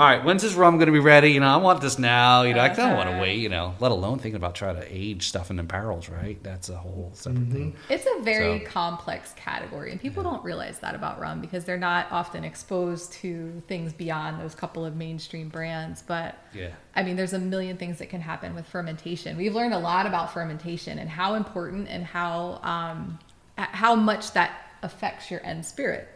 right, when's this rum going to be ready? You know, I want this now. You know, I don't want to Uh-huh. wait. You know, let alone thinking about trying to age stuff in barrels. Right? That's a whole separate thing. It's a very So- complex category, and people don't realize that about rum because they're not often exposed to things beyond those couple of mainstream brands. But Yeah. I mean, there's a million things that can happen with fermentation. We've learned a lot about fermentation and how important and how um, how much that affects your end spirit.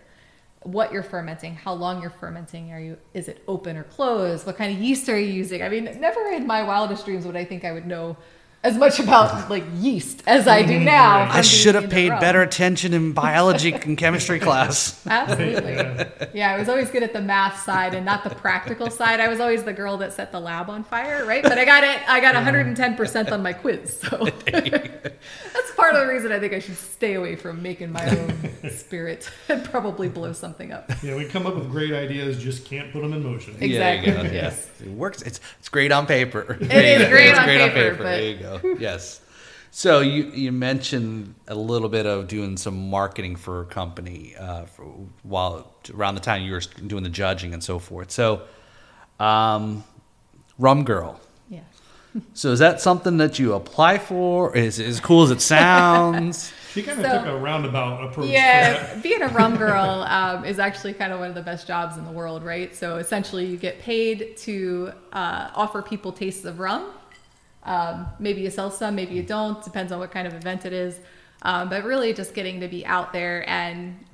What you're fermenting, how long you're fermenting, are you is it open or closed? What kind of yeast are you using? I mean, never in my wildest dreams would I think I would know as much about like yeast as I do mm-hmm. now. I should have paid better attention in biology and chemistry class. Absolutely. Yeah, I was always good at the math side and not the practical side. I was always the girl that set the lab on fire, right? But I got it. I got 110% on my quiz. So [laughs] that's part of the reason I think I should stay away from making my own spirit and probably blow something up. Yeah, we come up with great ideas, just can't put them in motion. Exactly, Yeah, there yes. It works. It's it's great on paper. It is great It's on paper, but- There you go. [laughs] Yes. So you you mentioned a little bit of doing some marketing for a company uh, for, while around the time you were doing the judging and so forth. So, um, Rum Girl. Yeah. So is that something that you apply for? Is it as cool as it sounds? [laughs] She kind of So- took a roundabout approach. to Yeah, [laughs] being a rum girl um, is actually kind of one of the best jobs in the world, right? So essentially, you get paid to uh, offer people tastes of rum. Um, maybe you sell some, maybe you don't. Depends on what kind of event it is. Um, but really, just getting to be out there and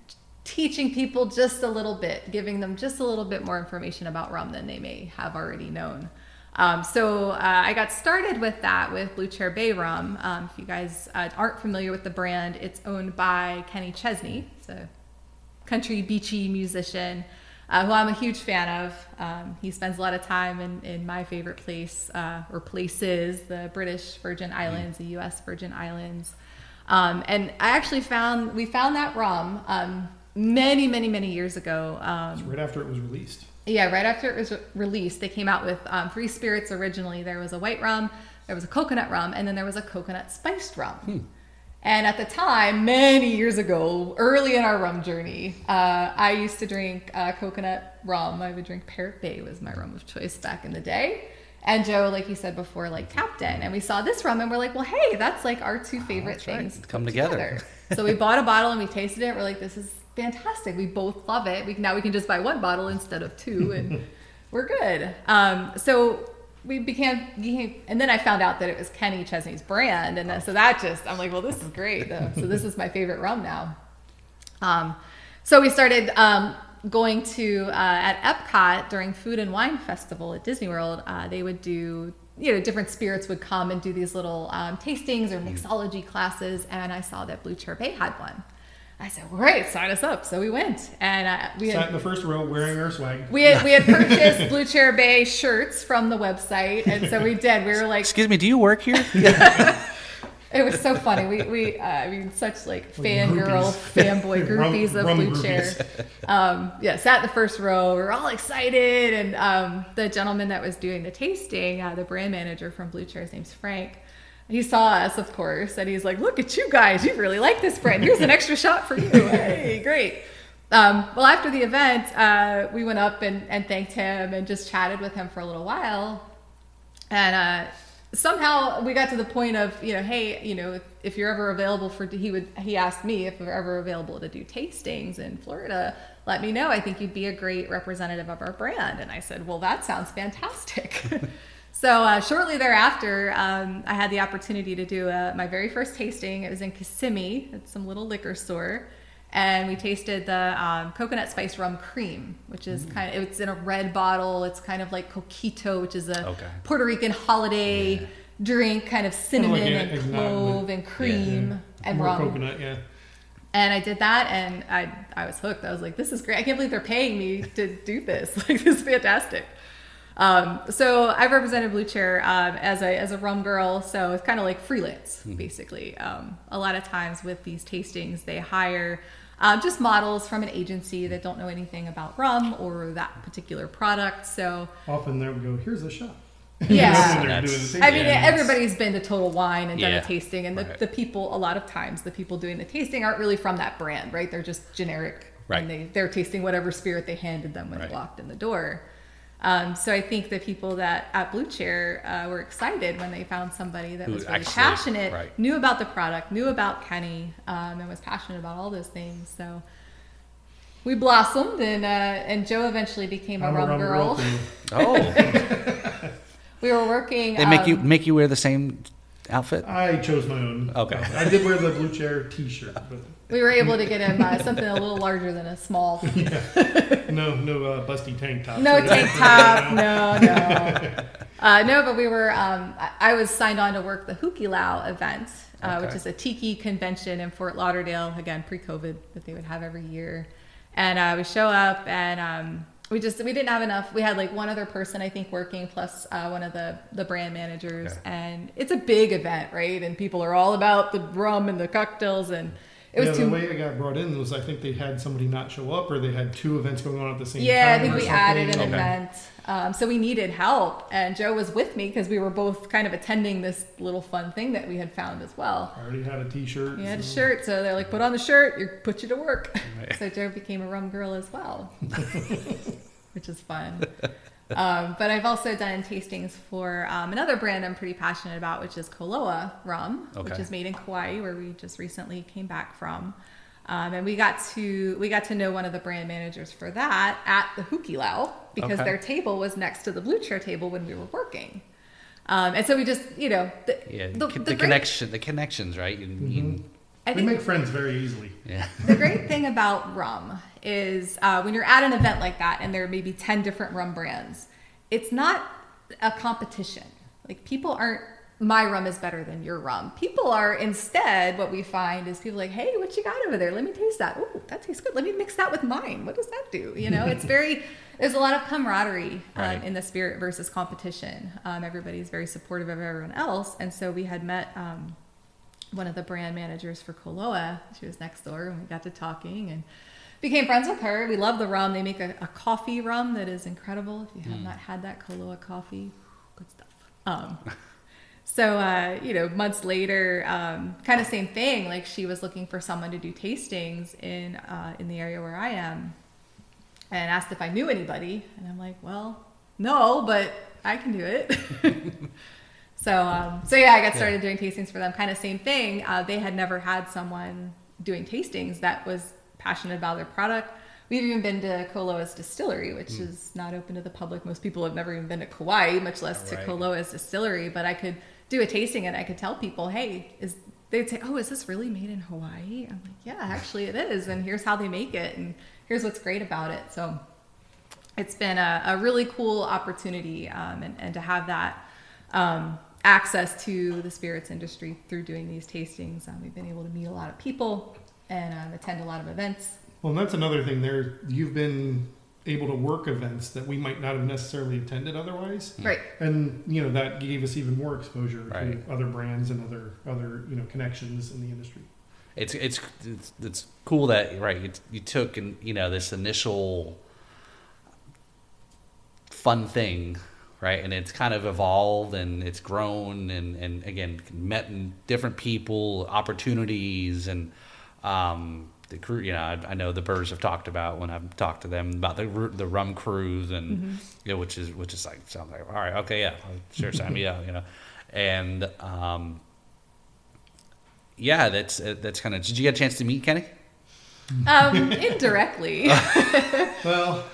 teaching people just a little bit, giving them just a little bit more information about rum than they may have already known. Um, so uh, I got started with that with Blue Chair Bay Rum. Um, if you guys uh, aren't familiar with the brand, it's owned by Kenny Chesney. so country beachy musician uh, who I'm a huge fan of. Um, he spends a lot of time in, in my favorite place uh, or places, the British Virgin Islands, the U.S. Virgin Islands. Um, and I actually found we found that rum um, many, many, many years ago. Um, Right after it was released. yeah, right after it was released, they came out with um, three spirits originally. There was a white rum, there was a coconut rum, and then there was a coconut spiced rum. And at the time, many years ago, early in our rum journey, uh, I used to drink uh, coconut rum. I would drink Parrot Bay was my rum of choice back in the day. And Joe, like you said before, like tapped in, and we saw this rum, and we're like, well, hey, that's like our two favorite right. things Come put together. so we bought a bottle and we tasted it. We're like, this is fantastic. We both love it. We now we can just buy one bottle instead of two, and [laughs] we're good. Um, so we became, became, and then I found out that it was Kenny Chesney's brand, and then, so that just I'm like, well, this is great. Uh, so this is my favorite rum now. Um, so we started um, going to uh, at Epcot during Food and Wine Festival at Disney World. Uh, they would do, you know, different spirits would come and do these little um, tastings or mixology classes, and I saw that Blue Chair Bay had one. I said, well, "Great, sign us up!" So we went, and uh, we Sat in the first row wearing our swag. we had, we had [laughs] purchased Blue Chair Bay shirts from the website, and so we did. We were like, Excuse me, do you work here? [laughs] it was so funny. We, we uh, I mean, such like fangirl, groupies. fanboy [laughs] Rum- groupies of rum Blue Chair. Um, yeah, sat in the first row. We were all excited, and um, the gentleman that was doing the tasting, uh, the brand manager from Blue Chair, his name's Frank. He saw us, of course, and he's like, "Look at you guys! You really like this brand. Here's an extra shot for you. [laughs] Hey, great." Um, well, after the event, uh, we went up and, and thanked him and just chatted with him for a little while and uh, somehow we got to the point of you know hey you know if, if you're ever available for he would he asked me if we're ever available to do tastings in florida let me know i think you'd be a great representative of our brand and i said well that sounds fantastic [laughs] so uh, shortly thereafter um, i had the opportunity to do uh, my very first tasting it was in kissimmee at some little liquor store and we tasted the um, coconut spice rum cream, which is kind of it's in a red bottle. It's kind of like coquito, which is a Okay. Puerto Rican holiday drink, kind of cinnamon Kinda like and a- clove and cream Yeah. and More rum. coconut, yeah. And I did that, and I I was hooked. I was like, this is great. I can't believe they're paying me to do this. [laughs] Like this is fantastic. Um, so I've represented Blue Chair um, as a as a rum girl, so it's kind of like freelance, basically. Um, a lot of times with these tastings, they hire um, just models from an agency that don't know anything about rum or that particular product. So Often they would go, here's a shot. [laughs] Yeah. They're That's- doing the same I mean, thing. everybody's been to Total Wine and done Yeah, a tasting, and the, right. the people, a lot of times, the people doing the tasting aren't really from that brand, right? They're just generic. Right. And they, they're tasting whatever spirit they handed them when Right. they walked in the door. Um, so I think the people that at Blue Chair uh, were excited when they found somebody that Who was really actually- passionate, right. knew about the product, knew about Kenny, um, and was passionate about all those things. So we blossomed, and uh, and Joe eventually became a I'm rum, girl. too. [laughs] Oh, we were working. they make um, you make you wear the same outfit. I chose my own. Okay. I did wear the blue chair T-shirt, but We were able to get him uh, something a little larger than a small. [laughs] Yeah. no, no uh, busty tank top. No tank top. [laughs] No, no. Uh, no, but we were. Um, I, I was signed on to work the Hukilau event, uh, which is a tiki convention in Fort Lauderdale. Again, pre-COVID, that they would have every year. And uh, we show up, and um, we just we didn't have enough. We had like one other person, I think, working plus uh, one of the the brand managers. Okay. And it's a big event, right? And people are all about the rum and the cocktails, and it was yeah, too the way I got brought in was I think they had somebody not show up, or they had two events going on at the same time. Yeah, I think we added an Okay. event. Um, so we needed help, and Joe was with me because we were both kind of attending this little fun thing that we had found as well. I already had a T-shirt. He had a shirt, so they're like, "Put on the shirt, you put you to work." Right. So Joe became a rum girl as well, [laughs] which is fun. [laughs] Um, but I've also done tastings for um, another brand I'm pretty passionate about, which is Koloa rum, which is made in Kauai, where we just recently came back from. Um, and we got to we got to know one of the brand managers for that at the Hukilau because Okay. their table was next to the blue chair table when we were working. Um, and so we just, you know, the, Yeah, the, the, the connection, the connections, right? You, you- I We make friends very easily. yeah, [laughs] the great thing about rum is uh, when you're at an event like that and there may be 10 different rum brands, it's not a competition. Like people aren't, my rum is better than your rum. People are instead, what we find is people like, hey, what you got over there? Let me taste that. Oh, that tastes good. Let me mix that with mine. What does that do? You know, it's [laughs] very, there's a lot of camaraderie um, Right. in the spirit versus competition. Um, everybody's very supportive of everyone else. And so we had met, um, one of the brand managers for Koloa. She was next door, and we got to talking and became friends with her. We love the rum. They make a, a coffee rum that is incredible. If you have not had that Koloa coffee, good stuff. Um, [laughs] so uh, you know, months later, um, kind of same thing. Like she was looking for someone to do tastings in uh, in the area where I am, and asked if I knew anybody, and I'm like, well, no, but I can do it. [laughs] So, um, so yeah, I got started doing tastings for them. Kind of same thing. Uh, they had never had someone doing tastings that was passionate about their product. We've even been to Koloa's distillery, which is not open to the public. Most people have never even been to Kauai, much less to Koloa's distillery. But I could do a tasting and I could tell people, hey, is they'd say, oh, is this really made in Hawaii? I'm like, yeah, actually it is, and here's how they make it, and here's what's great about it. So it's been a, a really cool opportunity um, and, and to have that um, access to the spirits industry through doing these tastings. Um, we've been able to meet a lot of people and um, attend a lot of events. Well, and that's another thing. There, you've been able to work events that we might not have necessarily attended otherwise, Right. and you know that gave us even more exposure Right. to other brands and other other you know connections in the industry. it's it's it's, it's cool that right you, you took and you know this initial fun thing right and it's kind of evolved and it's grown and and again met different people opportunities and um the crew you know I, I know the Burrs have talked about when I've talked to them about the the rum cruise and you know which is which is like sounds like all right okay yeah sure sign me up you know and um yeah, that's uh, that's kind of. Did you get a chance to meet Kenny? Um, indirectly. [laughs] [laughs] Well,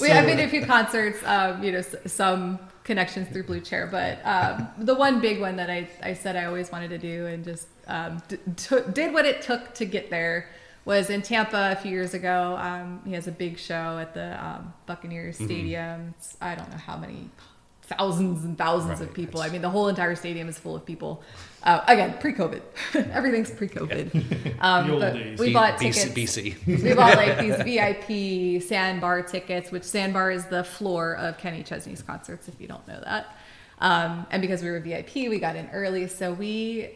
we, I've been to a few concerts, um, you know, some connections through Blue Chair, but um, the one big one that I, I said I always wanted to do and just um, d- took did what it took to get there was in Tampa a few years ago. Um, he has a big show at the um, Buccaneers Stadium. It's, I don't know how many thousands and thousands of Right, people. I mean, the whole entire stadium is full of people. Uh, again, pre-COVID, [laughs] everything's pre-COVID. Um, The old but days. we bought BC, tickets BC. we bought like [laughs] these VIP sandbar tickets, which sandbar is the floor of Kenny Chesney's concerts, if you don't know that. Um, and because we were VIP, we got in early, so we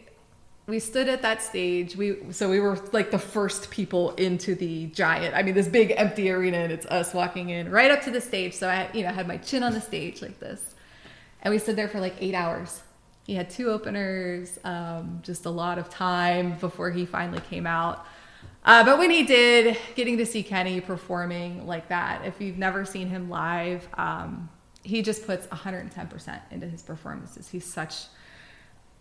we stood at that stage. We so we were like the first people into the giant. I mean, this big empty arena, and it's us walking in right up to the stage. So I, you know, had my chin on the stage like this. And we stood there for like eight hours. He had two openers, um, just a lot of time before he finally came out. Uh, but when he did, getting to see Kenny performing like that, if you've never seen him live, um, he just puts 110% into his performances. He's such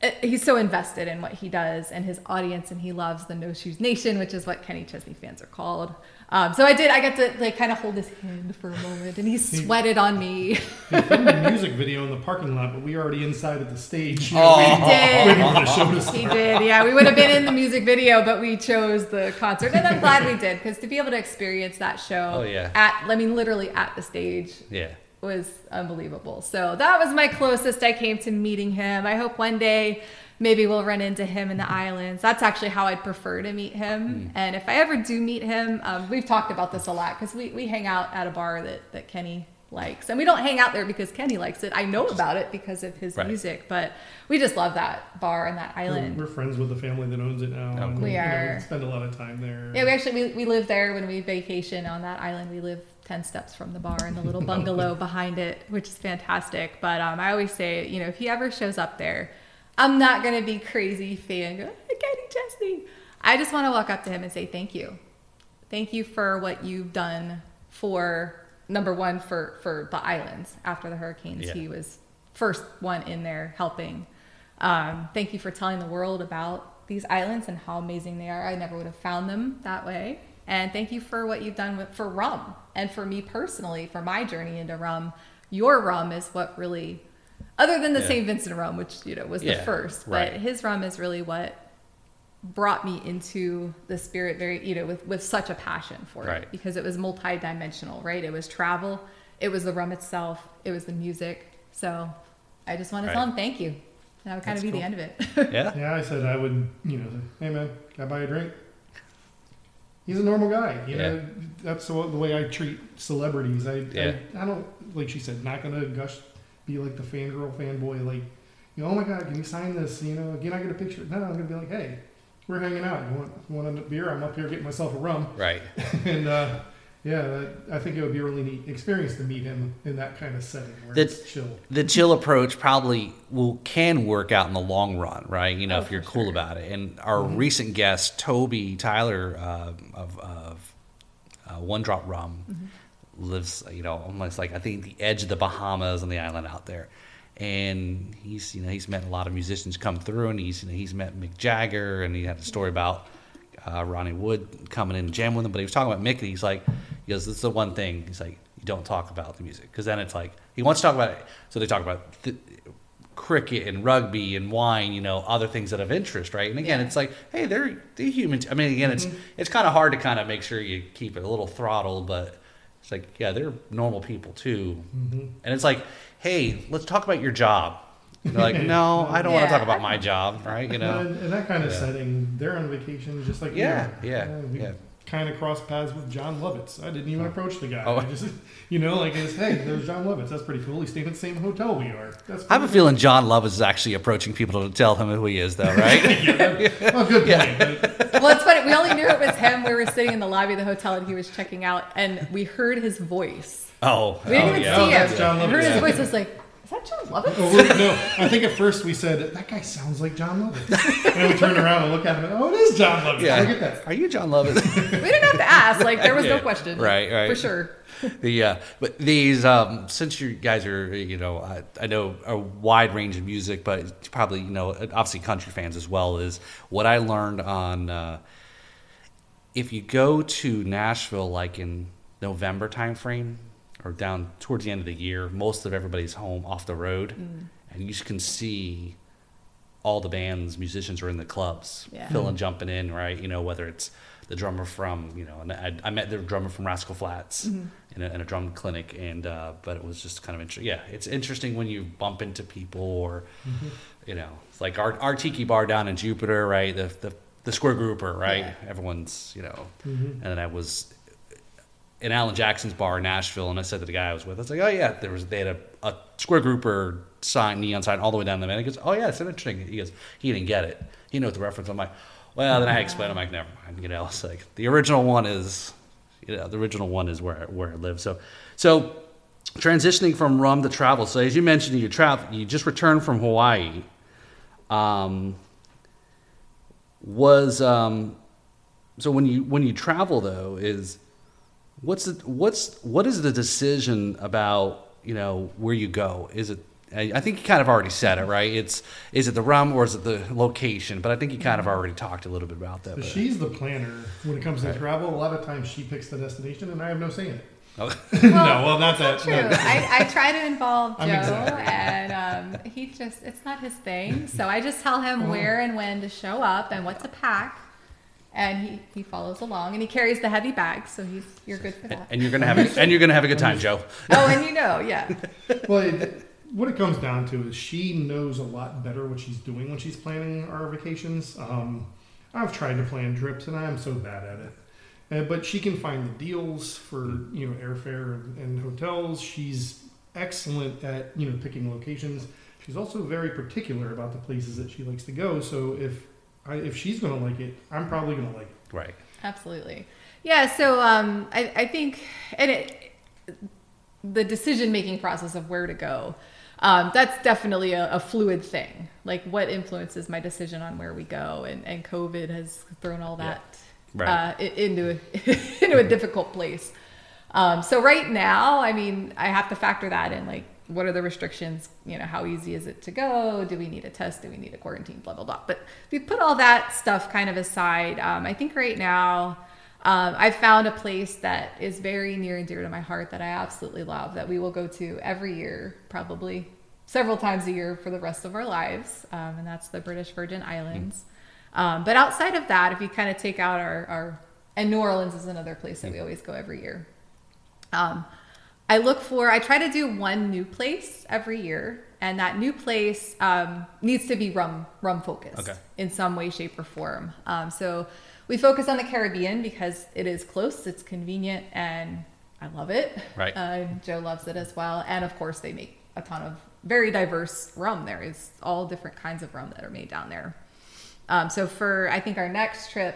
uh, he's so invested in what he does and his audience and he loves the no shoes nation which is what kenny chesney fans are called um, so i did i got to like kind of hold his hand for a moment and he sweated on me he filmed a music video in the parking lot, but we were already inside at the stage. You [laughs] Oh. waiting, did. waiting for the show to start. he did yeah we would have been in the music video but we chose the concert and i'm glad we did because to be able to experience that show Oh, yeah. at i mean literally at the stage Yeah. was unbelievable. So that was my closest I came to meeting him. I hope one day maybe we'll run into him in the islands. That's actually how I'd prefer to meet him. And if I ever do meet him, um, we've talked about this a lot because we, we hang out at a bar that, that Kenny likes. And we don't hang out there because Kenny likes it. I know about it because of his Right. music, but we just love that bar and that We're, island. we're friends with the family that owns it now. Oh, and, cool. We you know, are. spend a lot of time there. Yeah, we actually we, we live there when we vacation on that island. We live ten steps from the bar and the little [laughs] bungalow behind it, which is fantastic. But um, I always say, you know, if he ever shows up there, I'm not gonna be crazy fan. Go, "Hey, Kenny Chesney. I just want to walk up to him and say thank you, thank you for what you've done for number one for for the islands after the hurricanes. Yeah. He was first one in there helping. Um, thank you for telling the world about these islands and how amazing they are. I never would have found them that way. And thank you for what you've done with, for rum and for me personally, for my journey into rum. Your rum is what really, other than the Yeah. St. Vincent rum, which you know was the Yeah, first, right. but his rum is really what brought me into the spirit very you know with with such a passion for it because it was multi-dimensional right it was travel it was the rum itself it was the music so i just want to tell him thank you that would kind That's of be cool. the end of it [laughs] Yeah. Yeah, I said I would, you know, say, hey man, can I buy a drink? He's a normal guy, you know. That's the, the way I treat celebrities. I, Yeah. I, I don't like she said, not gonna gush, be like the fangirl fanboy, like, you know, oh my god, can you sign this? You know, can I get a picture? No, I'm gonna be like, hey, we're hanging out. You want want a beer? I'm up here getting myself a rum, Right. [laughs] and uh, yeah, I think it would be a really neat experience to meet him in that kind of setting where That's- it's chill. the chill approach probably will can work out in the long run, right? You know, Oh, if you're cool sure. about it. And our recent guest, Toby Tyler uh, of, of uh, One Drop Rum, Mm-hmm. Lives, you know, almost like I think the edge of the Bahamas on the island out there. And he's, you know, he's met a lot of musicians come through, and he's, you know, he's met Mick Jagger, and he had a story about uh, Ronnie Wood coming in and jamming with him. But he was talking about Mick, and he's like, he goes, "This is the one thing." He's like, "You don't talk about the music because then it's like he wants to talk about it." So they talk about th- cricket and rugby and wine, you know, other things that have interest, right? And again, Yeah. it's like, hey, they're they're humans. I mean, again, it's it's kind of hard to kind of make sure you keep it a little throttled, but it's like, yeah, they're normal people too. Mm-hmm. And it's like, hey, let's talk about your job. And they're like, [laughs] no, I don't want to talk about my job, right? You know, in, in that kind of Yeah. setting, they're on vacation just like Yeah, we are. yeah, we yeah. Kind of crossed paths with Jon Lovitz. I didn't even approach the guy. Oh. I just, [laughs] you know, like, it's, hey, there's Jon Lovitz. That's pretty cool. He's staying at the same hotel we are. That's I have a feeling John Lovitz is actually approaching people to tell him who he is, though, [laughs] right? cool. [laughs] Oh, good point. But well it's funny we only knew it was him we were sitting in the lobby of the hotel and he was checking out and we heard his voice oh, we didn't oh, even yeah. see Oh, him that's John we heard Lovitz. his voice I was like is that jon lovitz oh, we're, no, I think at first we said that guy sounds like Jon Lovitz, and then we turned around and looked at him. and, Oh, it is Jon Lovitz. Yeah. Look at that. Are you John Love? [laughs] we didn't have to ask like there was no Yeah. question Right, right. for sure the uh, but these um, since you guys are you know I, I know a wide range of music, but probably you know obviously country fans as well is what I learned on uh, if you go to Nashville like in November timeframe or down towards the end of the year, most of everybody's home off the road, and you can see all the bands, musicians are in the clubs, Yeah. filling, jumping in, right? You know, whether it's the drummer from, you know, and I, I met the drummer from Rascal Flatts in, a, in a drum clinic, and uh, but it was just kind of interesting. Yeah, it's interesting when you bump into people, or you know, it's like our our tiki bar down in Jupiter, right? The the the square grouper, right? Yeah. Everyone's, you know, Mm-hmm. and then I was in Alan Jackson's bar in Nashville, and I said to the guy I was with, I was like, "Oh yeah, there was they had a, a square grouper sign, neon sign, all the way down the man." He goes, "Oh yeah, it's interesting." He goes, "He didn't get it. He knows the reference." I'm like, "Well," then I explained. I'm like, "Never mind." You know, it's like the original one is, you know, the original one is where where it lives. So, so transitioning from rum to travel. So as you mentioned, you travel. You just returned from Hawaii. Um, was um, so when you when you travel though is what's the, what's what is the decision about you know where you go? Is it I I think you kind of already said it, right? It's is it the rum or is it the location? But I think you kind of already talked a little bit about that. But but- she's the planner when it comes to travel. A lot of times she picks the destination, and I have no say in it. Oh, [laughs] no, well, not that. True. no. I, I [laughs] try to involve Joe, exactly. and um, he just, it's not his thing. So I just tell him Oh. where and when to show up and what to pack. And he, he follows along and he carries the heavy bags. So he's, you're good for that. and you're gonna have a, and you're gonna have a good time, Joe. [laughs] oh, and you know, yeah. [laughs] well, it, what it comes down to is she knows a lot better what she's doing when she's planning our vacations. Um, I've tried to plan trips, and I am so bad at it. Uh, but she can find the deals for you know airfare and, and hotels. She's excellent at you know picking locations. She's also very particular about the places that she likes to go. So if I, if she's going to like it, I'm probably going to like it. Right. Absolutely. Yeah. So um, I, I think, and it, the decision making process of where to go, um, that's definitely a, a fluid thing. Like what influences my decision on where we go, and, and COVID has thrown all that Right. uh, [laughs] into a, into a difficult place. Um, so right now, I mean, I have to factor that in. Like, what are the restrictions? You know, how easy is it to go? Do we need a test? Do we need a quarantine? Blah blah blah. But if we put all that stuff kind of aside, um, I think right now. Um, I've found a place that is very near and dear to my heart that I absolutely love that we will go to every year, probably several times a year for the rest of our lives, um, and that's the British Virgin Islands. Um, but outside of that, if you kind of take out our, our and New Orleans is another place that we always go every year. Um, I look for, I try to do one new place every year, and that new place um, needs to be rum rum focused Okay. in some way, shape, or form. Um, so we focus on the Caribbean because it is close, it's convenient, and I love it. Right. Uh, Joe loves it as well, and of course they make a ton of very diverse rum. There is all different kinds of rum that are made down there. Um, so for I think our next trip,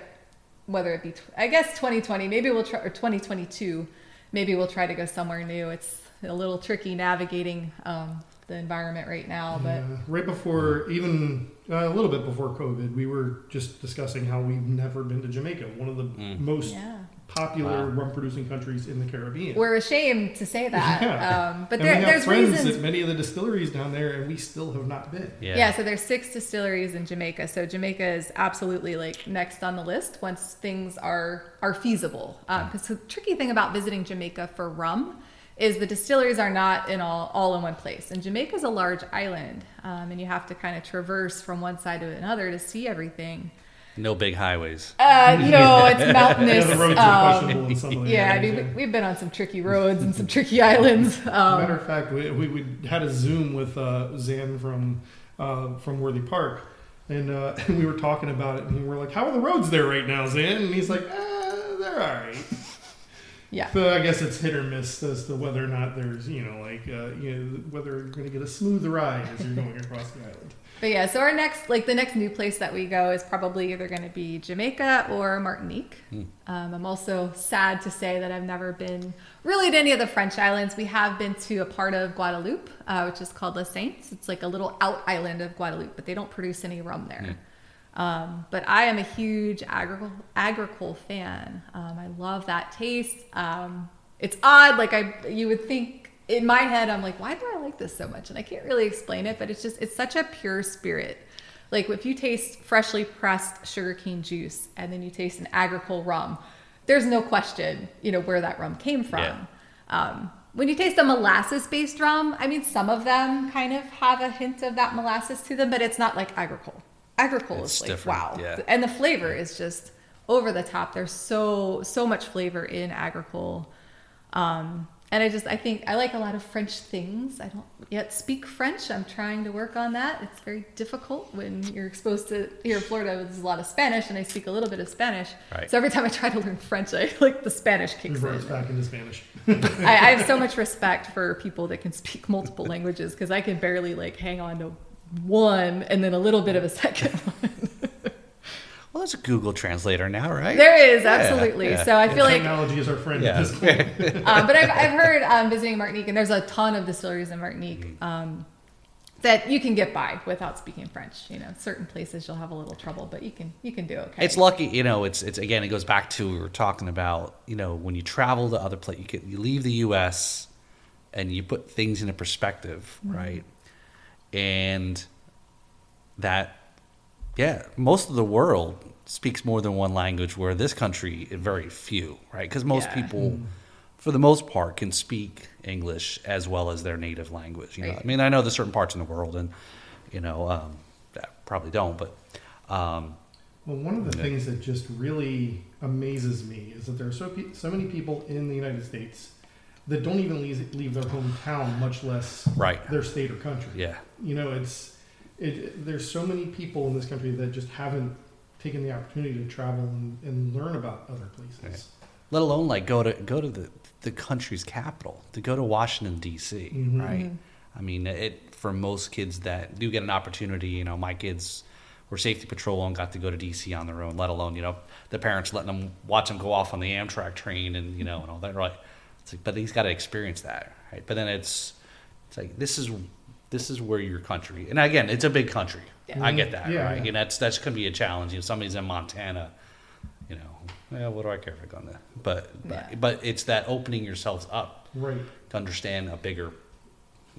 whether it be I guess 2020, maybe we'll try or 2022, maybe we'll try to go somewhere new. It's a little tricky navigating um, the environment right now, but Uh, right before, even uh, a little bit before COVID, we were just discussing how we've never been to Jamaica, one of the most yeah, popular Wow. rum producing countries in the Caribbean. we're ashamed to say that. [laughs] Yeah. Um, but and there, we have there's friends reasons at many of the distilleries down there, and we still have not been. Yeah. Yeah. so there's six distilleries in Jamaica. So Jamaica is absolutely like next on the list once things are are feasible. Because the tricky thing about visiting Jamaica for rum is the distilleries are not in all all in one place. And Jamaica is a large island, um, and you have to kind of traverse from one side to another to see everything. No big highways. Uh, no, [laughs] it's mountainous. Yeah, the roads are um, questionable in some of the yeah, I areas, mean, we, we've been on some tricky roads and some tricky islands. Um, Matter of fact, we, we, we had a Zoom with uh, Zan from uh, from Worthy Park, and, uh, and [laughs] we were talking about it, and we were like, "How are the roads there right now, Zan?" And he's like, eh, "They're all right." [laughs] yeah. So I guess it's hit or miss as to whether or not there's, you know, like, uh, you know, whether you're going to get a smooth ride as you're going across the island. But yeah, so our next, like the next new place that we go is probably either going to be Jamaica or Martinique. Um, I'm also sad to say that I've never been really to any of the French islands. We have been to a part of Guadeloupe, uh, which is called Les Saintes. It's like a little out island of Guadeloupe, but they don't produce any rum there. Um, but I am a huge agricole, agricole fan. Um, I love that taste. Um, it's odd, like I, you would think in my head, I'm like, why do I like this so much? And I can't really explain it, but it's just, it's such a pure spirit. Like if you taste freshly pressed sugarcane juice and then you taste an agricole rum, there's no question, you know, where that rum came from. Yeah. Um, when you taste a molasses based rum, I mean, some of them kind of have a hint of that molasses to them, but it's not like agricole. Agricole It's is like, different, wow. yeah. And the flavor is just over the top. There's so, so much flavor in agricole. Um, and I just, I think I like a lot of French things. I don't yet speak French. I'm trying to work on that. It's very difficult when you're exposed to here in Florida. There's a lot of Spanish, and I speak a little bit of Spanish. Right. So every time I try to learn French, I [laughs] like the Spanish kicks Reverts in. back into Spanish. [laughs] I, I have so much respect for people that can speak multiple languages because I can barely like hang on to one and then a little bit of a second [laughs] one. Well, there's a Google translator now, right? There is absolutely. yeah. So I And feel like technology is our friend Yeah. at this point. [laughs] um, but I've, I've heard um, visiting Martinique, and there's a ton of distilleries in Martinique um, that you can get by without speaking French. You know, certain places you'll have a little trouble, but you can you can do okay. It's lucky, you know. It's it's again. It goes back to we were talking about. You know, when you travel to other places, you, get- you leave the U.S. and you put things into perspective, right? And that, yeah, most of the world speaks more than one language. Where this country, very few, right? Because most Yeah. people, for the most part, can speak English as well as their native language. You know, Right. I mean, I know there's certain parts in the world, and you know, um, that probably don't, but. Um, Well, one of the Yeah. things that just really amazes me is that there are so pe- so many people in the United States that don't even leave, leave their hometown, much less Right. their state or country. Yeah. You know, it's it. There's so many people in this country that just haven't taken the opportunity to travel and, and learn about other places. let alone like go to go to the the country's capital to go to Washington D.C. Mhm. Right? I mean, it for most kids that do get an opportunity. You know, my kids were safety patrol and got to go to D.C. on their own. Let alone you know the parents letting them watch them go off on the Amtrak train and you know and all that. Right? It's like, but he's got to experience that, right? But then it's it's like this is this is where your country and again it's a big country. Yeah. I get that, Yeah. right? And that's that's gonna be a challenge. You know, somebody's in Montana you know, well, what do I care if I go on that? But but, Yeah. but it's that opening yourselves up Right. to understand a bigger,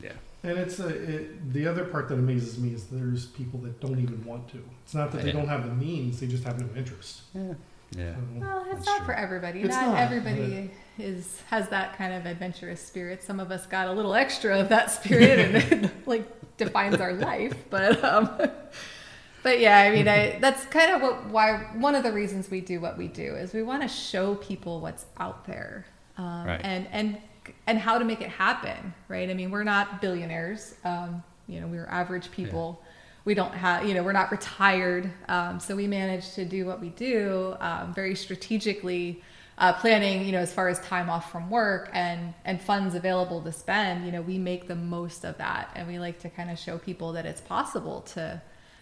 yeah, And it's a, it, the other part that amazes me is there's people that don't even want to. It's not that they Yeah. don't have the means; they just have no interest. yeah, yeah. Well, it's That's not true. for everybody. It's not, not, everybody is has that kind of adventurous spirit. Some of us got a little extra of that spirit, and it [laughs] like defines our life. But um, [laughs] but yeah, I mean, I, that's kind of what why one of the reasons we do what we do is we want to show people what's out there, um, Right. and and and how to make it happen. Right? I mean, we're not billionaires. Um, you know, we're average people we don't have you know we're not retired um, so we manage to do what we do um, very strategically uh, planning you know as far as time off from work and and funds available to spend you know we make the most of that and we like to kind of show people that it's possible to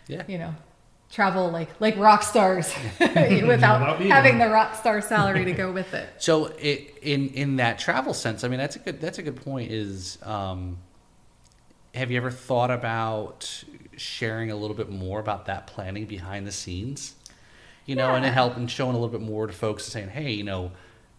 Yeah. you know travel like like rock stars [laughs] [laughs] without Without having the rock star salary to go [laughs] with it So it, in in that travel sense, I mean, that's a good that's a good point. Is um, have you ever thought about sharing a little bit more about that planning behind the scenes? You know, and it Yeah. helping showing a little bit more to folks and saying, hey, you know,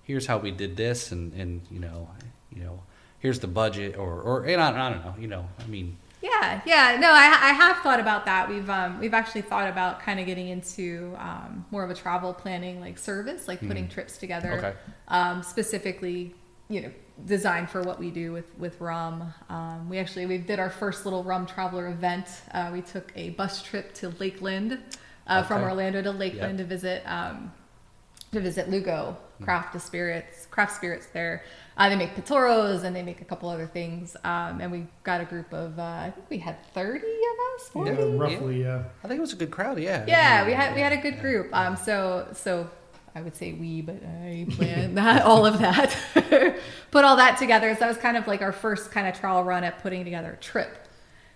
here's how we did this, and and you know, you know, here's the budget, or or and I, I don't know, you know, I mean, Yeah, yeah. No, I, I have thought about that. We've um, we've actually thought about kind of getting into um, more of a travel planning like service, like putting trips together. Okay. um, specifically, you know, designed for what we do with with rum. Um, we actually we did our first little rum traveler event. Uh, we took a bus trip to Lakeland uh, from Orlando to Lakeland Yep. to visit. Um, to visit Lugo Craft Spirits, craft spirits there. Uh, they make patoros and they make a couple other things. Um, and we got a group of, uh, I think we had 30 of us, 40? yeah, roughly, yeah. I think it was a good crowd. Yeah. Yeah, we had we had a good group. Um, so so I would say we, but I [laughs] planned that all of that, [laughs] put all that together. So that was kind of like our first kind of trial run at putting together a trip.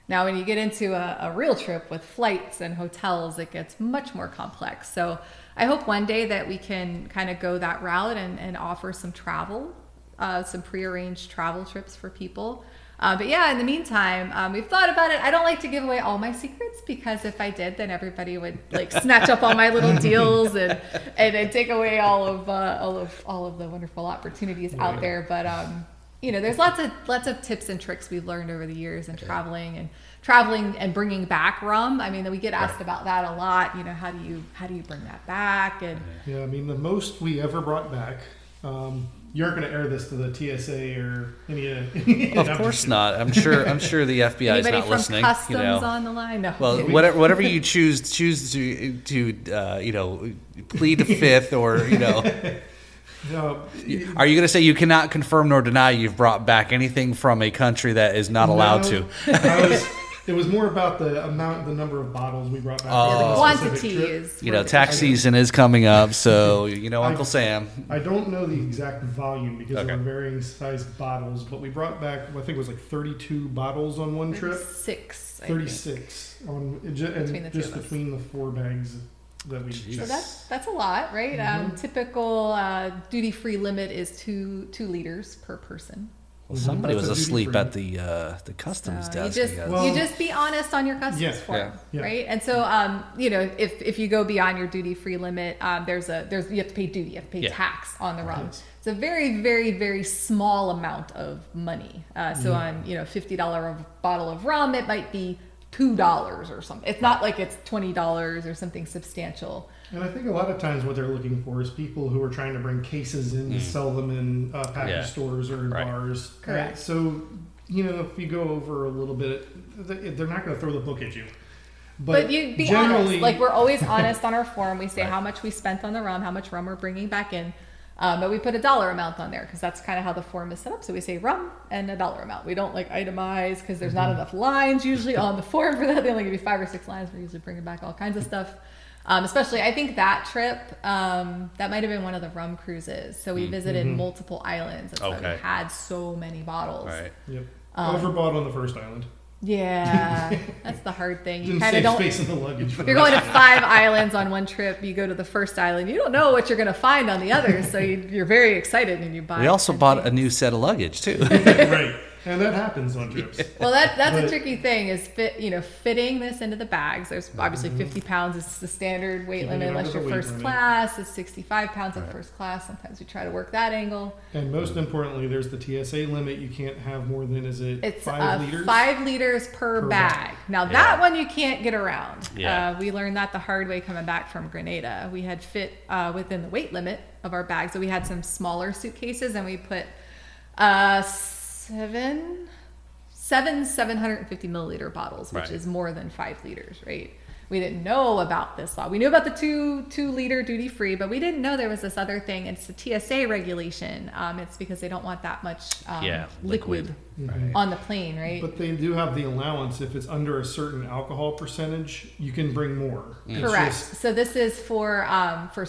Now, when you get into a, a real trip with flights and hotels, it gets much more complex. So I hope one day that we can kind of go that route and, and offer some travel, uh, some prearranged travel trips for people. Uh, but yeah, in the meantime, um, we've thought about it. I don't like to give away all my secrets because if I did, then everybody would like snatch up all my little [laughs] deals and and, and take away all of uh, all of all of the wonderful opportunities out there. But um, you know, there's lots of lots of tips and tricks we've learned over the years in traveling and traveling and bringing back rum. I mean, we get asked about that a lot. You know, how do you how do you bring that back? And Yeah, I mean, the most we ever brought back. Um, you aren't going to air this to the TSA or any. uh, any Of course not. I'm sure. I'm sure the [laughs] FBI is not from listening. customs you know. on the line? No. Well, whatever, whatever you [laughs] choose choose to to uh, you know plead the fifth or you know [laughs] No, are you going to say you cannot confirm nor deny you've brought back anything from a country that is not allowed to? I was, it was more about the amount, the number of bottles we brought back. Oh. The for a specific quantity is You know, tax season is coming up, so you know Uncle Sam. I don't know the exact volume because Okay. there were varying size bottles, but we brought back, I think it was like 32 bottles on one trip. Six. I think. 36 on ju- and Between the two just between the four bags. that we. Jeez. So that's that's a lot, right? Um, typical uh, duty free limit is two two liters per person. Well, somebody That's was asleep at the uh, the customs So desk. you just. Well- you just be honest on your customs Yeah. form, Yeah. Yeah. right? And so, um, you know, if if you go beyond your duty free limit, um, there's a there's you have to pay duty, you have to pay Yeah. tax on the rum. Yes. It's a very very very small amount of money. Uh, so on you know fifty dollar bottle of rum, it might be two dollars or something. It's not like it's twenty dollars or something substantial. And I think a lot of times what they're looking for is people who are trying to bring cases in to sell them in uh, package Mm. Yeah. stores or in Right. bars. Correct. Uh, so, you know, if you go over a little bit, they- they're not going to throw the book at you. But, you be honest. Like we're always honest on our form. We say [laughs] Right. how much we spent on the rum, how much rum we're bringing back in. Um, but we put a dollar amount on there because that's kind of how the form is set up. So we say rum and a dollar amount. We don't like itemize because there's not enough lines usually on the form for that. They only give you five or six lines. We're usually bringing back all kinds of stuff. Um, especially, I think that trip um, that might have been one of the rum cruises. So we visited multiple islands. That's why Okay. we had so many bottles. Right. Yep. Um, Overbought on the first island. Yeah, [laughs] that's the hard thing. You Didn't kind of save don't. space in the luggage. If [laughs] you're going to five islands on one trip, you go to the first island. You don't know what you're going to find on the others, so you, you're very excited and you buy. We also 10 bought a new set of luggage too. [laughs] right. And that happens on trips. [laughs] Well, that that's a tricky thing is fit. You know, fitting this into the bags. There's obviously 50 pounds is the standard weight limit unless under you're weight first limit. class. It's 65 pounds in first class. Sometimes we try to work that angle. And most importantly, there's the TSA limit. You can't have more than, is it It's five uh, liters? five liters per, Per bag. bag. Now Yeah. that one you can't get around. Yeah. Uh, we learned that the hard way coming back from Grenada. We had fit uh, within the weight limit of our bag, so we had some smaller suitcases, and we put uh, seven, seven 750 milliliter bottles, which Right. is more than five liters, right? We didn't know about this law. We knew about the two two liter duty free, but we didn't know there was this other thing. It's the TSA regulation. Um, it's because they don't want that much um, Yeah, liquid, liquid. Right. on the plane, right? But they do have the allowance. If it's under a certain alcohol percentage, you can bring more. It's Correct. just- so this is for um for uh,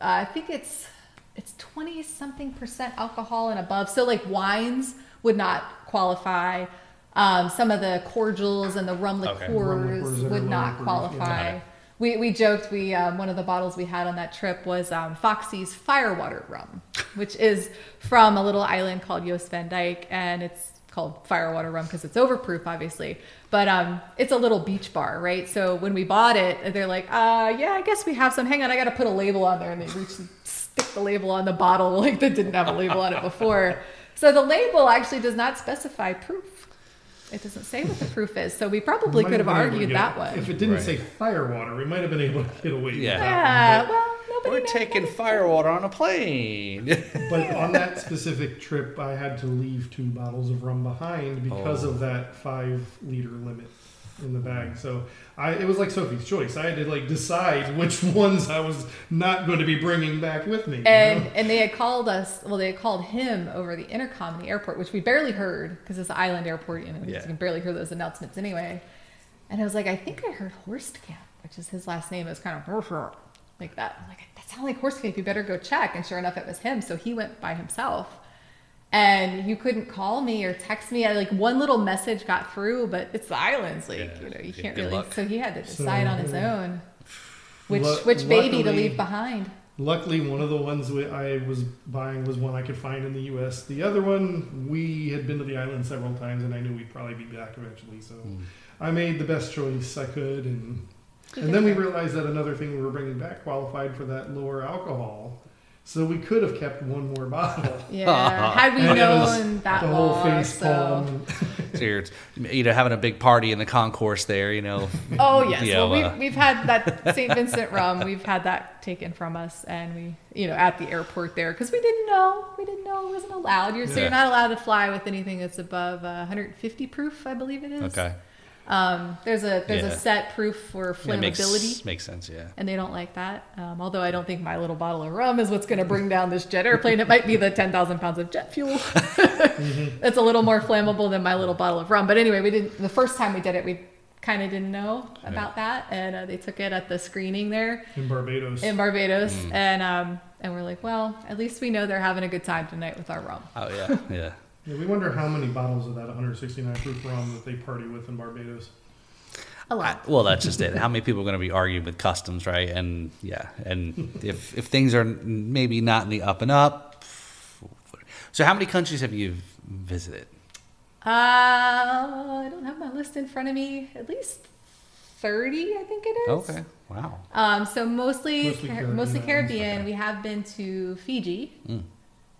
I think it's it's twenty something percent alcohol and above. So like wines would not qualify. Um, some of the cordials and the rum Okay. liqueurs Rum liqueurs would lower not proof, qualify. yeah. We, we joked we um, one of the bottles we had on that trip was um, Foxy's Firewater rum, which is from a little island called Jost Van Dyke, and it's called Firewater rum because it's overproof, obviously. But um, it's a little beach bar, right? So when we bought it, they're like, uh, "Yeah, I guess we have some. Hang on, I got to put a label on there." And they reach and stick the label on the bottle [laughs] like they didn't have a label on it before. So the label actually does not specify proof. It doesn't say what the [laughs] proof is. So we probably might could have been able to argued that one. If it didn't Right. say firewater, we might have been able to get away with Yeah. yeah, that well, nobody We're taking firewater on a plane. But, [laughs] but on that specific trip, I had to leave two bottles of rum behind because Oh. of that five liter limit in the bag. So I, it was like Sophie's choice. I had to like decide which [laughs] ones I was not going to be bringing back with me. And know? and they had called us. Well, they had called him over the intercom in the airport, which we barely heard because it's an island airport. You know, Yeah. you can barely hear those announcements anyway. And I was like, I think I heard Horstkamp, which is his last name. It was kind of like that. I'm like, that sounds like Horstkamp. You better go check. And sure enough, it was him. So he went by himself. And you couldn't call me or text me. I, like one little message got through, but it's the islands. Like Yeah, you know, you can't good really. luck. So he had to So, decide on his own, [sighs] which Lu- which baby to leave behind. Luckily, one of the ones we- I was buying was one I could find in the U.S. The other one, we had been to the island several times, and I knew we'd probably be back eventually. So hmm. I made the best choice I could, and and then we realized that another thing we were bringing back qualified for that lower alcohol. So we could have kept one more bottle. [laughs] Yeah, had we [laughs] And was known that the law, whole face so. palm. so [laughs] you're, you know, having a big party in the concourse there, you know. Oh yes, Yeah, well well, uh, we've, we've had that St. Vincent rum. We've had that taken from us, and we, you know, at the airport there because we didn't know. We didn't know it wasn't allowed. You're so Yeah. you're not allowed to fly with anything that's above uh, 150 proof, I believe it is. Okay. Um, there's a there's Yeah. a set proof for Yeah, makes, flammability. makes sense, yeah. and they don't like that. Um, although I don't think my little bottle of rum is what's going to bring down this jet airplane. It might be the 10,000 pounds of jet fuel. [laughs] It's a little more flammable than my little bottle of rum. But anyway, we didn't. The first time we did it, we kind of didn't know about that, and uh, they took it at the screening there in Barbados. in Barbados, and um, and we're like, well, at least we know they're having a good time tonight with our rum. Oh, yeah, [laughs] yeah. Yeah, we wonder how many bottles of that 169 proof rum that they party with in Barbados. A lot. well, that's just it. How many people are going to be arguing with customs, right? And yeah, and if if things are maybe not in the up and up. So, how many countries have you visited? Uh, I don't have my list in front of me. At least thirty, I think it is. Okay, wow. Um, so mostly, Mostly Caribbean mostly Caribbean. okay. We have been to Fiji, Mm.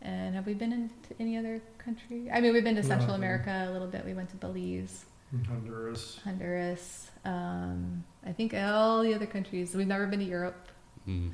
And have we been into any other country? I mean, we've been to Central No. America a little bit. We went to Belize, Honduras. Honduras. Um, I think all the other countries. We've never been to Europe, Mm.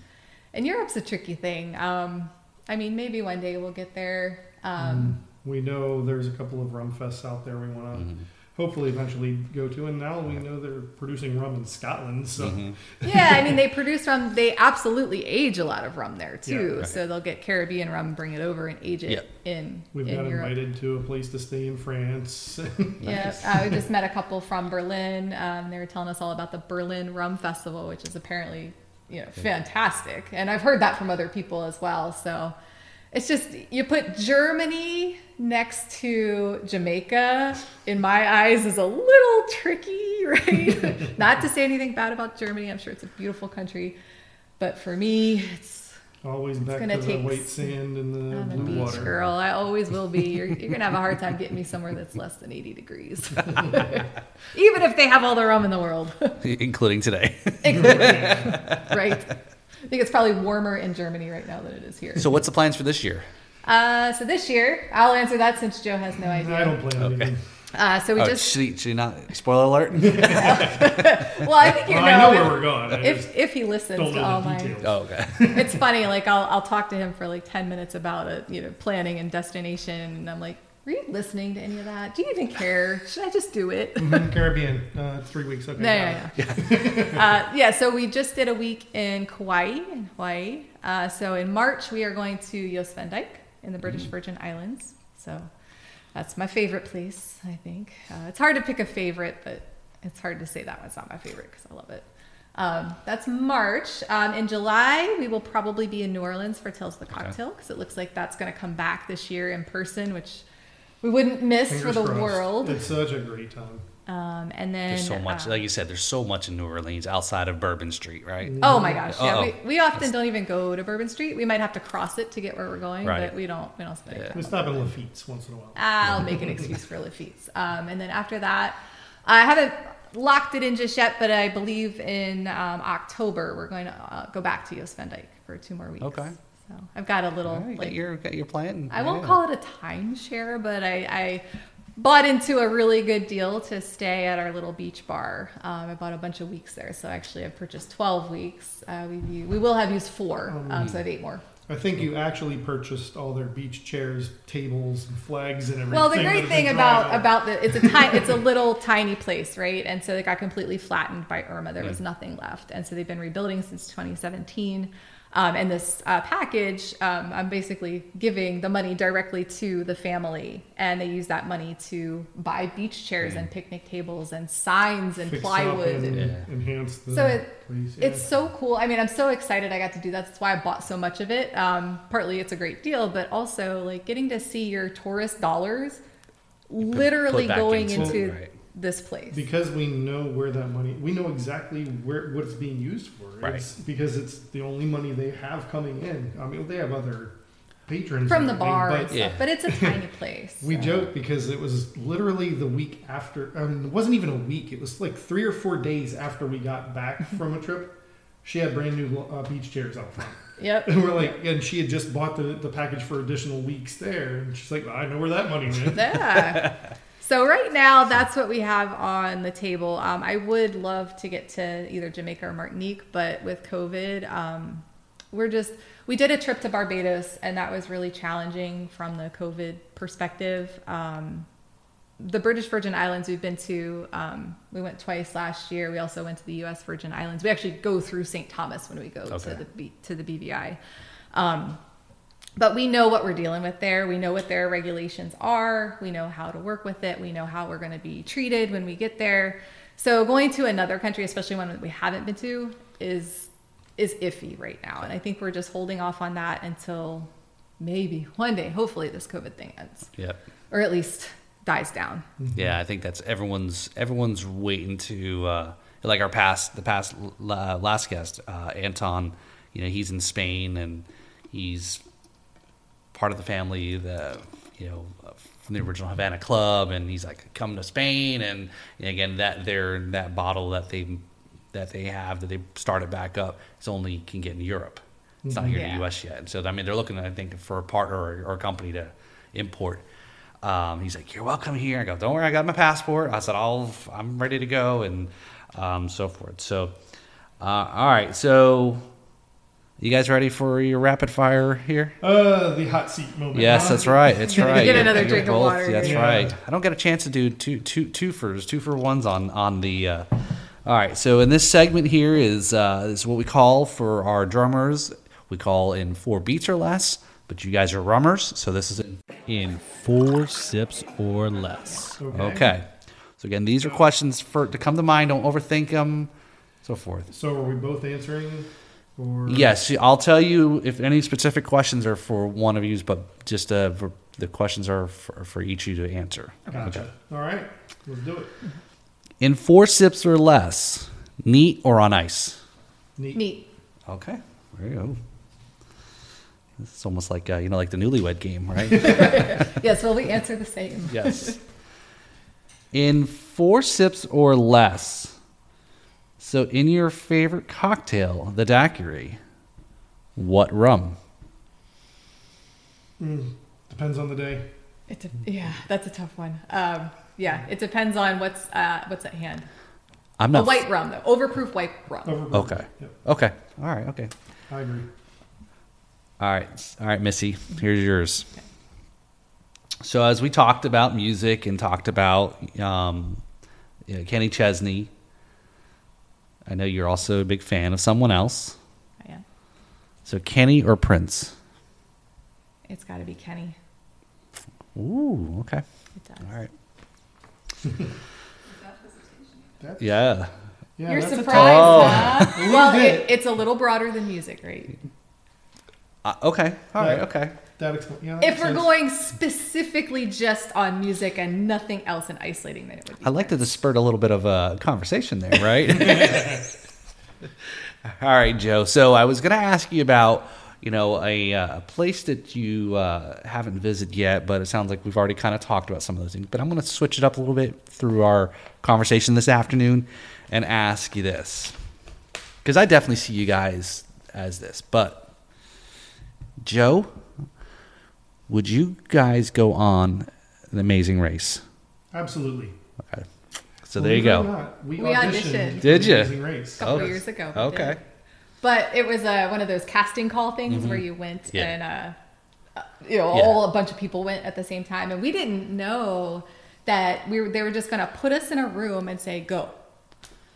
and Europe's a tricky thing. Um, I mean, maybe one day we'll get there. Um, We know there's a couple of rum fests out there we want to Mhm. Hopefully eventually go to, and now we know they're producing rum in Scotland. So Mhm. [laughs] yeah, I mean, they produce rum. They absolutely age a lot of rum there too. Yeah, right. So they'll get Caribbean rum, bring it over, and age it Yep. in we've in got Europe. invited to a place to stay in France. [laughs] Yeah, Nice. uh, we just met a couple from Berlin. Um, they were telling us all about the Berlin Rum Festival, which is apparently, you know, fantastic. And I've heard that from other people as well. So it's just you put Germany next to Jamaica. In my eyes, is a little tricky, [laughs] right? Not to say anything bad about Germany. I'm sure it's a beautiful country, but for me, it's Always back to gonna the take white sand and the I'm a blue beach water. girl. I always will be. You're, you're gonna have a hard time getting me somewhere that's less than 80 degrees, [laughs] even if they have all the rum in the world. including today. right? I think it's probably warmer in Germany right now than it is here. so, what's the plans for this year? Uh, so this year, I'll answer that since Joe has no idea. I don't plan Okay. anything. Uh, so we oh, just, should, he, should he not? Spoiler alert. [laughs] well, I think you Well, know, I know if, where we're going. I if if he listens to all my, details. oh, okay. [laughs] it's funny. Like I'll I'll talk to him for like 10 minutes about it, you know, planning and destination, and I'm like, were you listening to any of that? Do you even care? Should I just do it? [laughs] Mhm, Caribbean, uh, three weeks. Okay. No, yeah, yeah. uh, yeah, so we just did a week in Kauai, in Hawaii. Uh, so in March, we are going to Dyke in the British Virgin Islands. So that's my favorite place, I think. Uh, it's hard to pick a favorite, but it's hard to say that one's not my favorite because I love it. Um, that's March. Um, in July, we will probably be in New Orleans for Tales of the Cocktail because it looks like that's going to come back this year in person, which we wouldn't miss for the crossed. world. It's such a great time. Um, and then There's so much, uh, like you said, there's so much in New Orleans outside of Bourbon Street, right? Oh my gosh! Yeah, Uh-oh. we, we often don't even go to Bourbon Street. We might have to cross it to get where we're going, Right. but we don't. We don't spend. any Yeah. time We stop it. at Lafitte's once in a while. I'll make an excuse for Lafitte's. Um, and then after that, I haven't locked it in just yet, but I believe in um, October we're going to uh, go back to Jost Van Dyke for two more weeks. Okay. So I've got a little All right, like get your get your plan. I won't Yeah. call it a timeshare, but I, I bought into a really good deal to stay at our little beach bar. Um, I bought a bunch of weeks there, so actually I've purchased 12 weeks. Uh, we, we will have used four, um, so I have eight more. I think you actually purchased all their beach chairs, tables, and flags, and everything. Well, the great thing about out. about the it's a tiny [laughs] it's a little tiny place, right? And so it got completely flattened by Irma. There was nothing left, and so they've been rebuilding since 2017. Um, and this uh, package, um, I'm basically giving the money directly to the family, and they use that money to buy beach chairs and picnic tables and signs and Fix plywood. and Yeah. enhance the So it- place. It's so cool. I mean, I'm so excited I got to do that. That's why I bought so much of it. Um, partly it's a great deal, but also like getting to see your tourist dollars literally going into into right. This place. because we know where that money. We know exactly where what it's being used for. Right. It's because it's the only money they have coming in. I mean, they have other patrons From the everything, bar and but stuff, Yeah. but it's a tiny place. We so. joke because it was literally the week after. I mean, it wasn't even a week. It was like three or four days after we got back [laughs] from a trip. She had brand new uh, beach chairs out front, Yep. [laughs] and we're like, and she had just bought the, the package for additional weeks there, and she's like, I know where that money went. Yeah. [laughs] So right now, that's what we have on the table. Um, I would love to get to either Jamaica or Martinique, but with COVID, um, we're just we did a trip to Barbados, and that was really challenging from the COVID perspective. Um, the British Virgin Islands we've been to, um, we went twice last year. We also went to the U.S. Virgin Islands. We actually go through St. Thomas when we go Okay. to the to the BVI. But we know what we're dealing with there. We know what their regulations are. We know how to work with it. We know how we're going to be treated when we get there. So going to another country, especially one that we haven't been to, is is iffy right now. And I think we're just holding off on that until maybe one day, hopefully, this COVID thing ends, Yep. or at least dies down. Yeah, I think that's everyone's everyone's waiting to uh, like our past the past uh, last guest uh, Anton. You know, he's in Spain and he's part of the family. The you know from the original Havana Club, and he's like come to Spain, and, and again that their that bottle that they that they have that they started back up is only can get in Europe. It's not here in the U.S. yet. And So I mean, they're looking, I think, for a partner or, or a company to import. Um, he's like, "You're welcome here." I go, "Don't worry, I got my passport." I said, "I'll, I'm ready to go," and um, so forth. So, uh, all right. So, you guys ready for your rapid fire here? Uh, the hot seat moment. Yes, that's right. That's [laughs] Get right. another You're drink of water That's here. right. I don't get a chance to do two two two fers, two for ones on on the. Uh, all right. So in this segment here is uh, is what we call for our drummers. We call in four beats or less. But you guys are rummers, so this is in in four sips or less. Okay. Okay. So again, these are questions for to come to mind. Don't overthink them, so forth. So are we both answering? Or Yes, I'll tell you if any specific questions are for one of you, but just uh, for, the questions are for, for each of you to answer. Gotcha. All right, let's do it. In four sips or less, neat or on ice. Neat. Neat. Okay, there you go. It's almost like uh, you know, like the newlywed game, right? [laughs] [laughs] Yes, well, we answer the same. yes. In four sips or less. So, in your favorite cocktail, the daiquiri, what rum? Mm, depends on the day. It's a, yeah, that's a tough one. Um, yeah, it depends on what's uh, what's at hand. I'm A not. white rum, though, overproof white rum. Overproof. Okay. Yep, Okay. All right. Okay. I agree. All right. All right, Myssi. Here's yours. Okay. So, as we talked about music and talked about um, you know, Kenny Chesney, I know you're also a big fan of someone else. Yeah, So, Kenny or Prince? it's got to be Kenny. Ooh, okay. It does. All right. That's, Yeah. yeah, You're that's a surprised, Oh. huh? [laughs] little well, it, it's a little broader than music, right? Uh, okay. All right. Yeah. Okay. That expl- yeah, that If we're sense. going specifically just on music and nothing else and isolating, then it would be. I like that Prince. this spurred a little bit of a conversation there, right? [laughs] [laughs] All right, Joe. So I was going to ask you about, you know, a, uh, a place that you uh, haven't visited yet, but it sounds like we've already kind of talked about some of those things. But I'm going to switch it up a little bit through our conversation this afternoon and ask you this, because I definitely see you guys as this. But Joe, would you guys go on an Amazing Race? Absolutely. Okay. So there you Believe it or go. not, we, We auditioned. auditioned. Did you? Amazing Race. a couple Oh. years ago. Okay. did. But it was uh, one of those casting call things where you went Yeah. and, uh, uh, you know, Yeah. all a bunch of people went at the same time, and we didn't know that we were. They were just going to put us in a room and say go.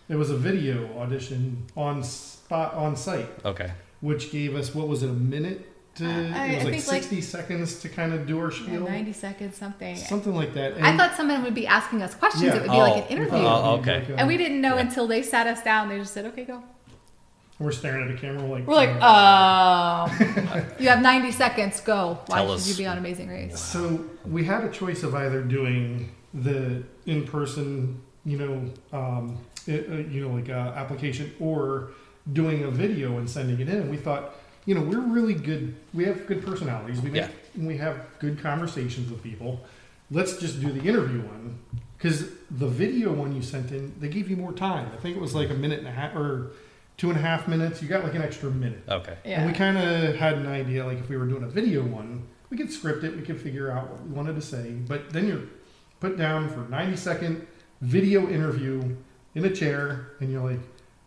It was a video audition on spot on site, Okay. which gave us what was it a minute to? I- it was I like think, like- sixty seconds to kind of do our Yeah, spiel, Ninety seconds, something. something like that. I thought someone would be asking us questions. Yeah. It would be like Oh. an interview. Oh, it would be okay. and we didn't know Yeah. until they sat us down. They just said, "Okay, go." we're staring at the camera like We're like, uh, um, you have 90 seconds. Go. [laughs] Why Tell should us. you be on Amazing Race? So we had a choice of either doing the in-person, you know, um, it, uh, you know, like uh, application, or doing a video and sending it in. And we thought, you know, we're really good. We have good personalities. We make, we have good conversations with people. Let's just do the interview one because the video one you sent in, they gave you more time. I think it was like a minute and a half or two and a half minutes. You got like an extra minute. Okay. Yeah. And we kind of had an idea, like if we were doing a video one, we could script it, we could figure out what we wanted to say, but then you're put down for 90 second video interview in a chair, and you're like,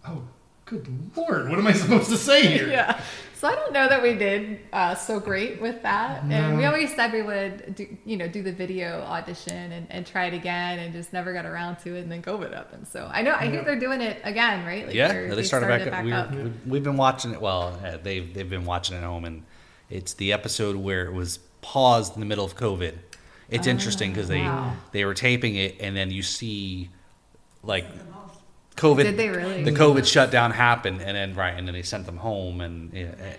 oh, good lord, what am I supposed to say here? [laughs] yeah. So I don't know that we did uh, so great with that, and we always said we would, do, you know, do the video audition and, and try it again, and just never got around to it, and then COVID happened. So I know I Yeah. hear they're doing it again, right? Like yeah, they're- they started, back, it up. We up. were, We've been watching it. Well, uh, they've they've been watching it at home, and it's the episode where it was paused in the middle of COVID. It's interesting because they wow. they were taping it, and then you see like COVID. Did they really? The COVID shutdown happened, and then right, and then they sent them home, and yeah, eh,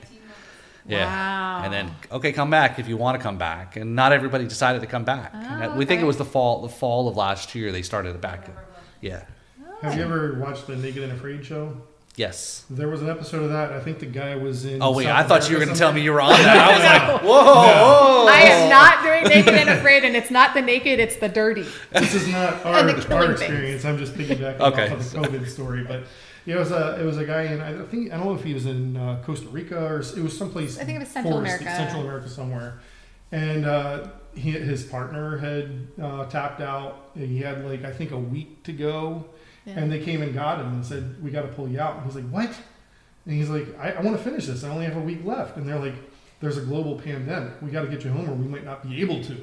Yeah. Wow. And then okay, come back if you want to come back. And not everybody decided to come back. And Oh, we think it was the fall the fall of last year they started it back. Yeah. Have you ever watched the Naked and Afraid show? Yes. There was an episode of that. I think the guy was in. Oh wait, South I thought you were going to tell me you were on that. I was like, [laughs] whoa, whoa. I am not doing naked and afraid, and it's not the naked, it's the dirty. This is not [laughs] our, our killing things. experience. I'm just piggybacking Okay. off of the COVID story, but yeah, it was a it was a guy in I think I don't know if he was in uh, Costa Rica or it was someplace. I think it was Central foresty- America. Central America somewhere, and uh, he, his partner had uh, tapped out. He had like I think a week to go, Yeah. and they came and got him and said, "We got to pull you out." And he's like, "What?" And he's like, "I, I want to finish this. I only have a week left." And they're like, "There's a global pandemic. We got to get you home, or we might not be able to."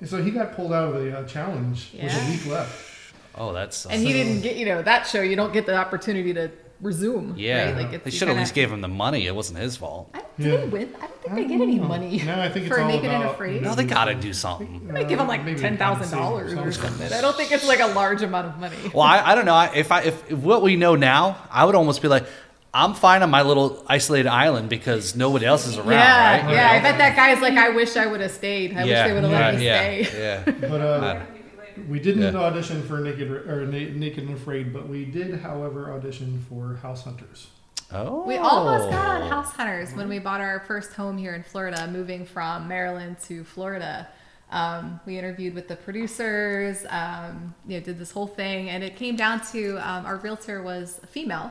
And so he got pulled out of the uh, challenge with a week left. Oh, that's And he didn't get, you know, that show, you don't get the opportunity to resume. yeah. Right? Like it's, they should at least gave him the money. It wasn't his fault. I don't, do Yeah. they win? I don't think I they don't get any money. No, I think it's for all naked and about- afraid. No, they got to do something. They might give him like ten thousand dollars or something. I don't think it's like a large amount of money. Well, I, I don't know. If I if, if what we know now, I would almost be like, I'm fine on my little isolated island because nobody else is around, yeah, right? yeah. I bet that guy's like, I wish I would have stayed. I wish they would have let me yeah, stay. yeah. But uh, we didn't Yeah. audition for Naked or Na- Naked and Afraid, but we did, however, audition for House Hunters. Oh, We almost got on House Hunters when we bought our first home here in Florida, moving from Maryland to Florida. Um, we interviewed with the producers, um, you know, did this whole thing, and it came down to um, our realtor was a female,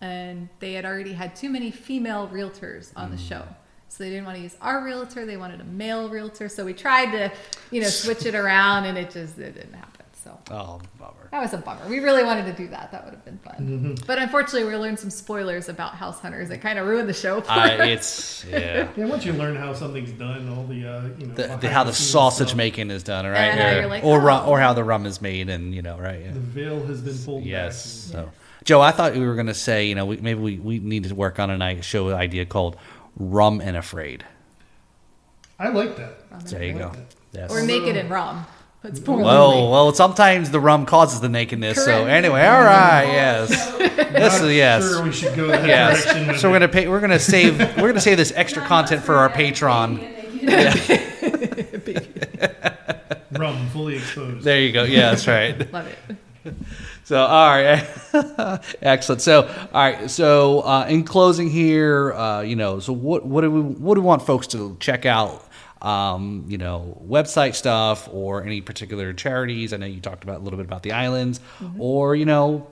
and they had already had too many female realtors on the show. So they didn't want to use our realtor; they wanted a male realtor. So we tried to, you know, switch it around, and it just it didn't happen. So Oh, bummer. that was a bummer. We really wanted to do that. That would have been fun. Mm-hmm. But unfortunately, we learned some spoilers about House Hunters. It kind of ruined the show for I, us. it's yeah. [laughs] Yeah, once you learn how something's done, all the uh, you know The, the, how the scenes sausage stuff, making is done, right? And now or, like, or, rum, oh. or how the rum is made, and you know, right? Yeah. the veil has been pulled Yes. back. So, Joe, I thought we were going to say, you know, we, maybe we, we need to work on a night show idea called Rum and Afraid. I like that. There you I go. like that. Yes. or naked and rum. It's poorly Well, well, sometimes the rum causes the nakedness. So anyway, all right, yes, [laughs] yes, Not yes, Sure, we should go that yes. direction. So we're gonna pay. We're gonna save. We're gonna save this extra content for our Patreon. [laughs] rum fully exposed. There you go. Yeah, that's right. Love it. [laughs] So all right, [laughs] excellent. So all right. So uh, in closing here, uh, you know, so what what do we what do we want folks to check out? Um, you know, website stuff or any particular charities. I know you talked about a little bit about the islands, or you know,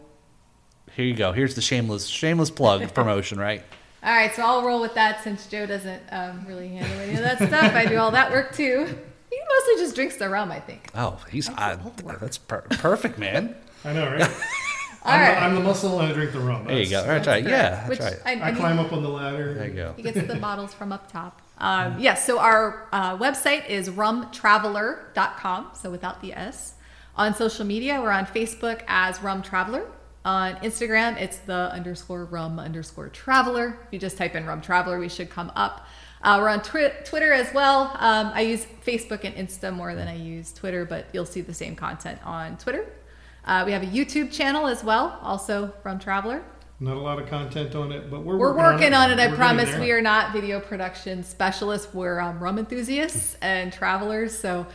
here you go. Here's the shameless shameless plug [laughs] promotion, right? All right, so I'll roll with that since Joe doesn't um, really handle any of that stuff. I do all that work too. He mostly just drinks the rum, I think. Oh, he's I, that's per- perfect, man. I know, right? All [laughs] I'm, right. the, I'm the muscle and I drink the rum. There you go. That's- That's right. Yeah, that's Which right. I, I I mean, climb up on the ladder. There you go. He gets the [laughs] bottles from up top. Um, yes, so our uh, website is rumtraveler.com, so without the S. On social media, we're on Facebook as Rum Traveler. On Instagram, it's the underscore rum underscore traveler. If you just type in rum traveler, we should come up. Uh, we're on twi- Twitter as well. Um, I use Facebook and Insta more than I use Twitter, but you'll see the same content on Twitter. Uh, we have a YouTube channel as well, also Rum Traveler. Not a lot of content on it, but we're We're working on it. I We're promise. We are not video production specialists. We're um, rum enthusiasts and travelers. So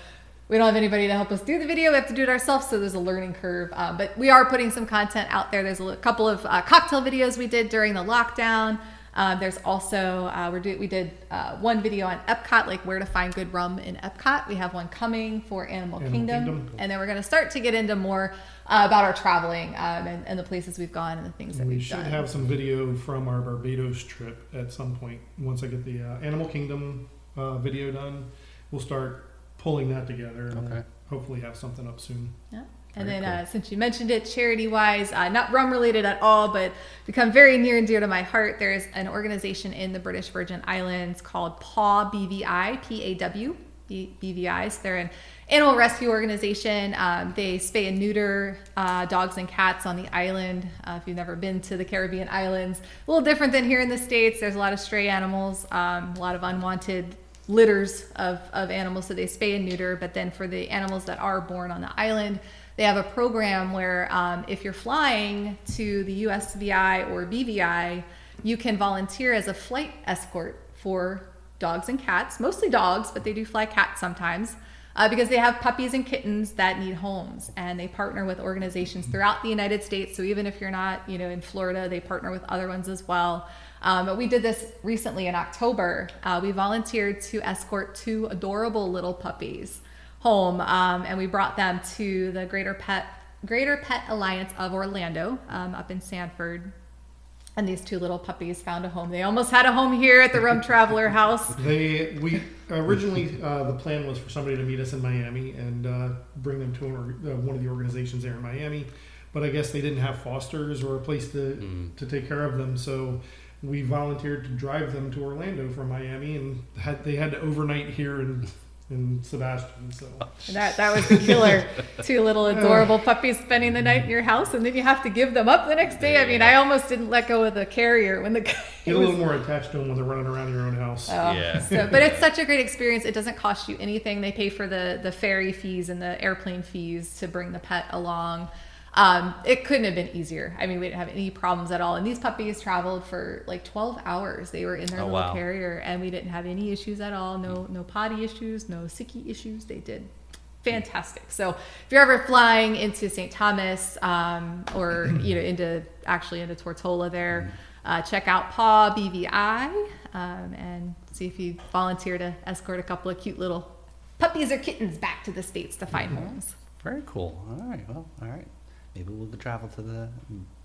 we don't have anybody to help us do the video. We have to do it ourselves. So there's a learning curve. Um, but we are putting some content out there. There's a couple of uh, cocktail videos we did during the lockdown. Um, there's also uh, we're do- we did uh, one video on Epcot, like where to find good rum in Epcot. We have one coming for Animal, Animal Kingdom, Kingdom. and then we're going to start to get into more uh, about our traveling um, and, and the places we've gone and the things that And we we've should done. have some video from our Barbados trip at some point. Once I get the uh, Animal Kingdom uh, video done, we'll start pulling that together and Okay. hopefully have something up soon. Yeah. And Very then, uh, since you mentioned it, charity wise, uh, not rum related at all, but become very near and dear to my heart. There's an organization in the British Virgin Islands called PAW BVI, P A W B- BVIs. They're an animal rescue organization. Um, they spay and neuter uh, dogs and cats on the island. Uh, if you've never been to the Caribbean islands, a little different than here in the States. There's a lot of stray animals, um, a lot of unwanted litters of, of animals so they spay and neuter but then for the animals that are born on the island they have a program where um, if you're flying to the usvi or bvi you can volunteer as a flight escort for dogs and cats, mostly dogs, but they do fly cats sometimes. Uh, because they have puppies and kittens that need homes, and they partner with organizations throughout the United States. So even if you're not, you know, in Florida, they partner with other ones as well. Um, but we did this recently in October. Uh, we volunteered to escort two adorable little puppies home, um, and we brought them to the Greater Pet Greater Pet Alliance of Orlando um, up in Sanford. And these two little puppies found a home. They almost had a home here at the Rum Traveler [laughs] House. They we originally uh, the plan was for somebody to meet us in Miami and uh, bring them to an, uh, one of the organizations there in Miami, but I guess they didn't have fosters or a place to to take care of them, so we volunteered to drive them to Orlando from Miami, and had they had to overnight here in in Sebastian. So that that was the killer. [laughs] Two little adorable puppies spending the night in your house, and then you have to give them up the next day. I mean, I almost didn't let go of the carrier when the guy get a little more attached to them when they're running around your own house. Oh, Yeah. So, but it's such a great experience. It doesn't cost you anything. They pay for the the ferry fees and the airplane fees to bring the pet along. Um, it couldn't have been easier. I mean, we didn't have any problems at all. And these puppies traveled for like 12 hours. They were in their Oh, little wow. carrier, and we didn't have any issues at all. No, no potty issues, no sicky issues. They did fantastic. So if you're ever flying into St. Thomas um, or [clears throat] you know into actually into Tortola there, uh, check out Paw BVI um, and see if you volunteer to escort a couple of cute little puppies or kittens back to the states to find homes. Very cool. All right. Well, all right. Maybe we'll travel to the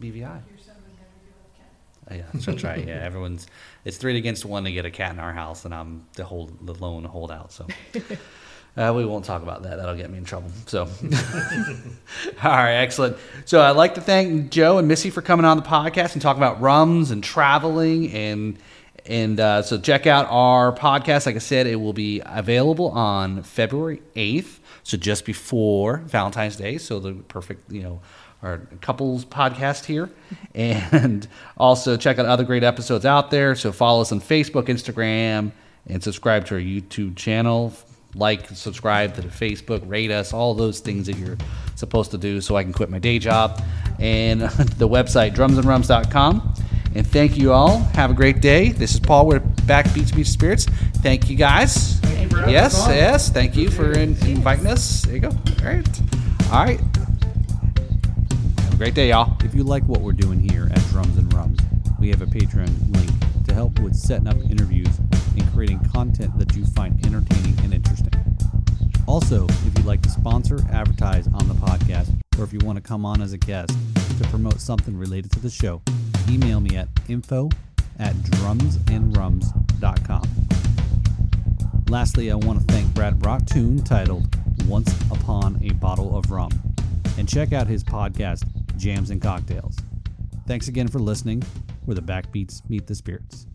BVI. Uh, Yeah, that's right. Yeah, everyone's it's three against one to get a cat in our house, and I'm the hold the lone holdout. So [laughs] uh, we won't talk about that. That'll get me in trouble. So [laughs] all right, excellent. So I'd like to thank Joe and Myssi for coming on the podcast and talking about rums and traveling and. And uh, so check out our podcast. Like I said, it will be available on February 8th. So just before Valentine's Day. So the perfect, you know, our couples podcast here. And [laughs] also check out other great episodes out there. So follow us on Facebook, Instagram, and subscribe to our YouTube channel. Like, subscribe to the Facebook, rate us, all those things that you're supposed to do so I can quit my day job. And [laughs] the website, drumsandrums.com. And thank you all. Have a great day. This is Paul. We're back Beats Beats Spirits. Thank you guys. Thank you yes, yes. Thank you for in, inviting us. There you go. All right. All right. Great day, y'all. If you like what we're doing here at Drums and Rums, we have a Patreon link to help with setting up interviews and creating content that you find entertaining and interesting. Also, if you'd like to sponsor, advertise on the podcast, or if you want to come on as a guest to promote something related to the show, email me at info at drumsandrums.com. Lastly, I want to thank Brad Brock tune titled Once Upon a Bottle of Rum and check out his podcast, Jams and Cocktails. Thanks again for listening, where the backbeats meet the spirits.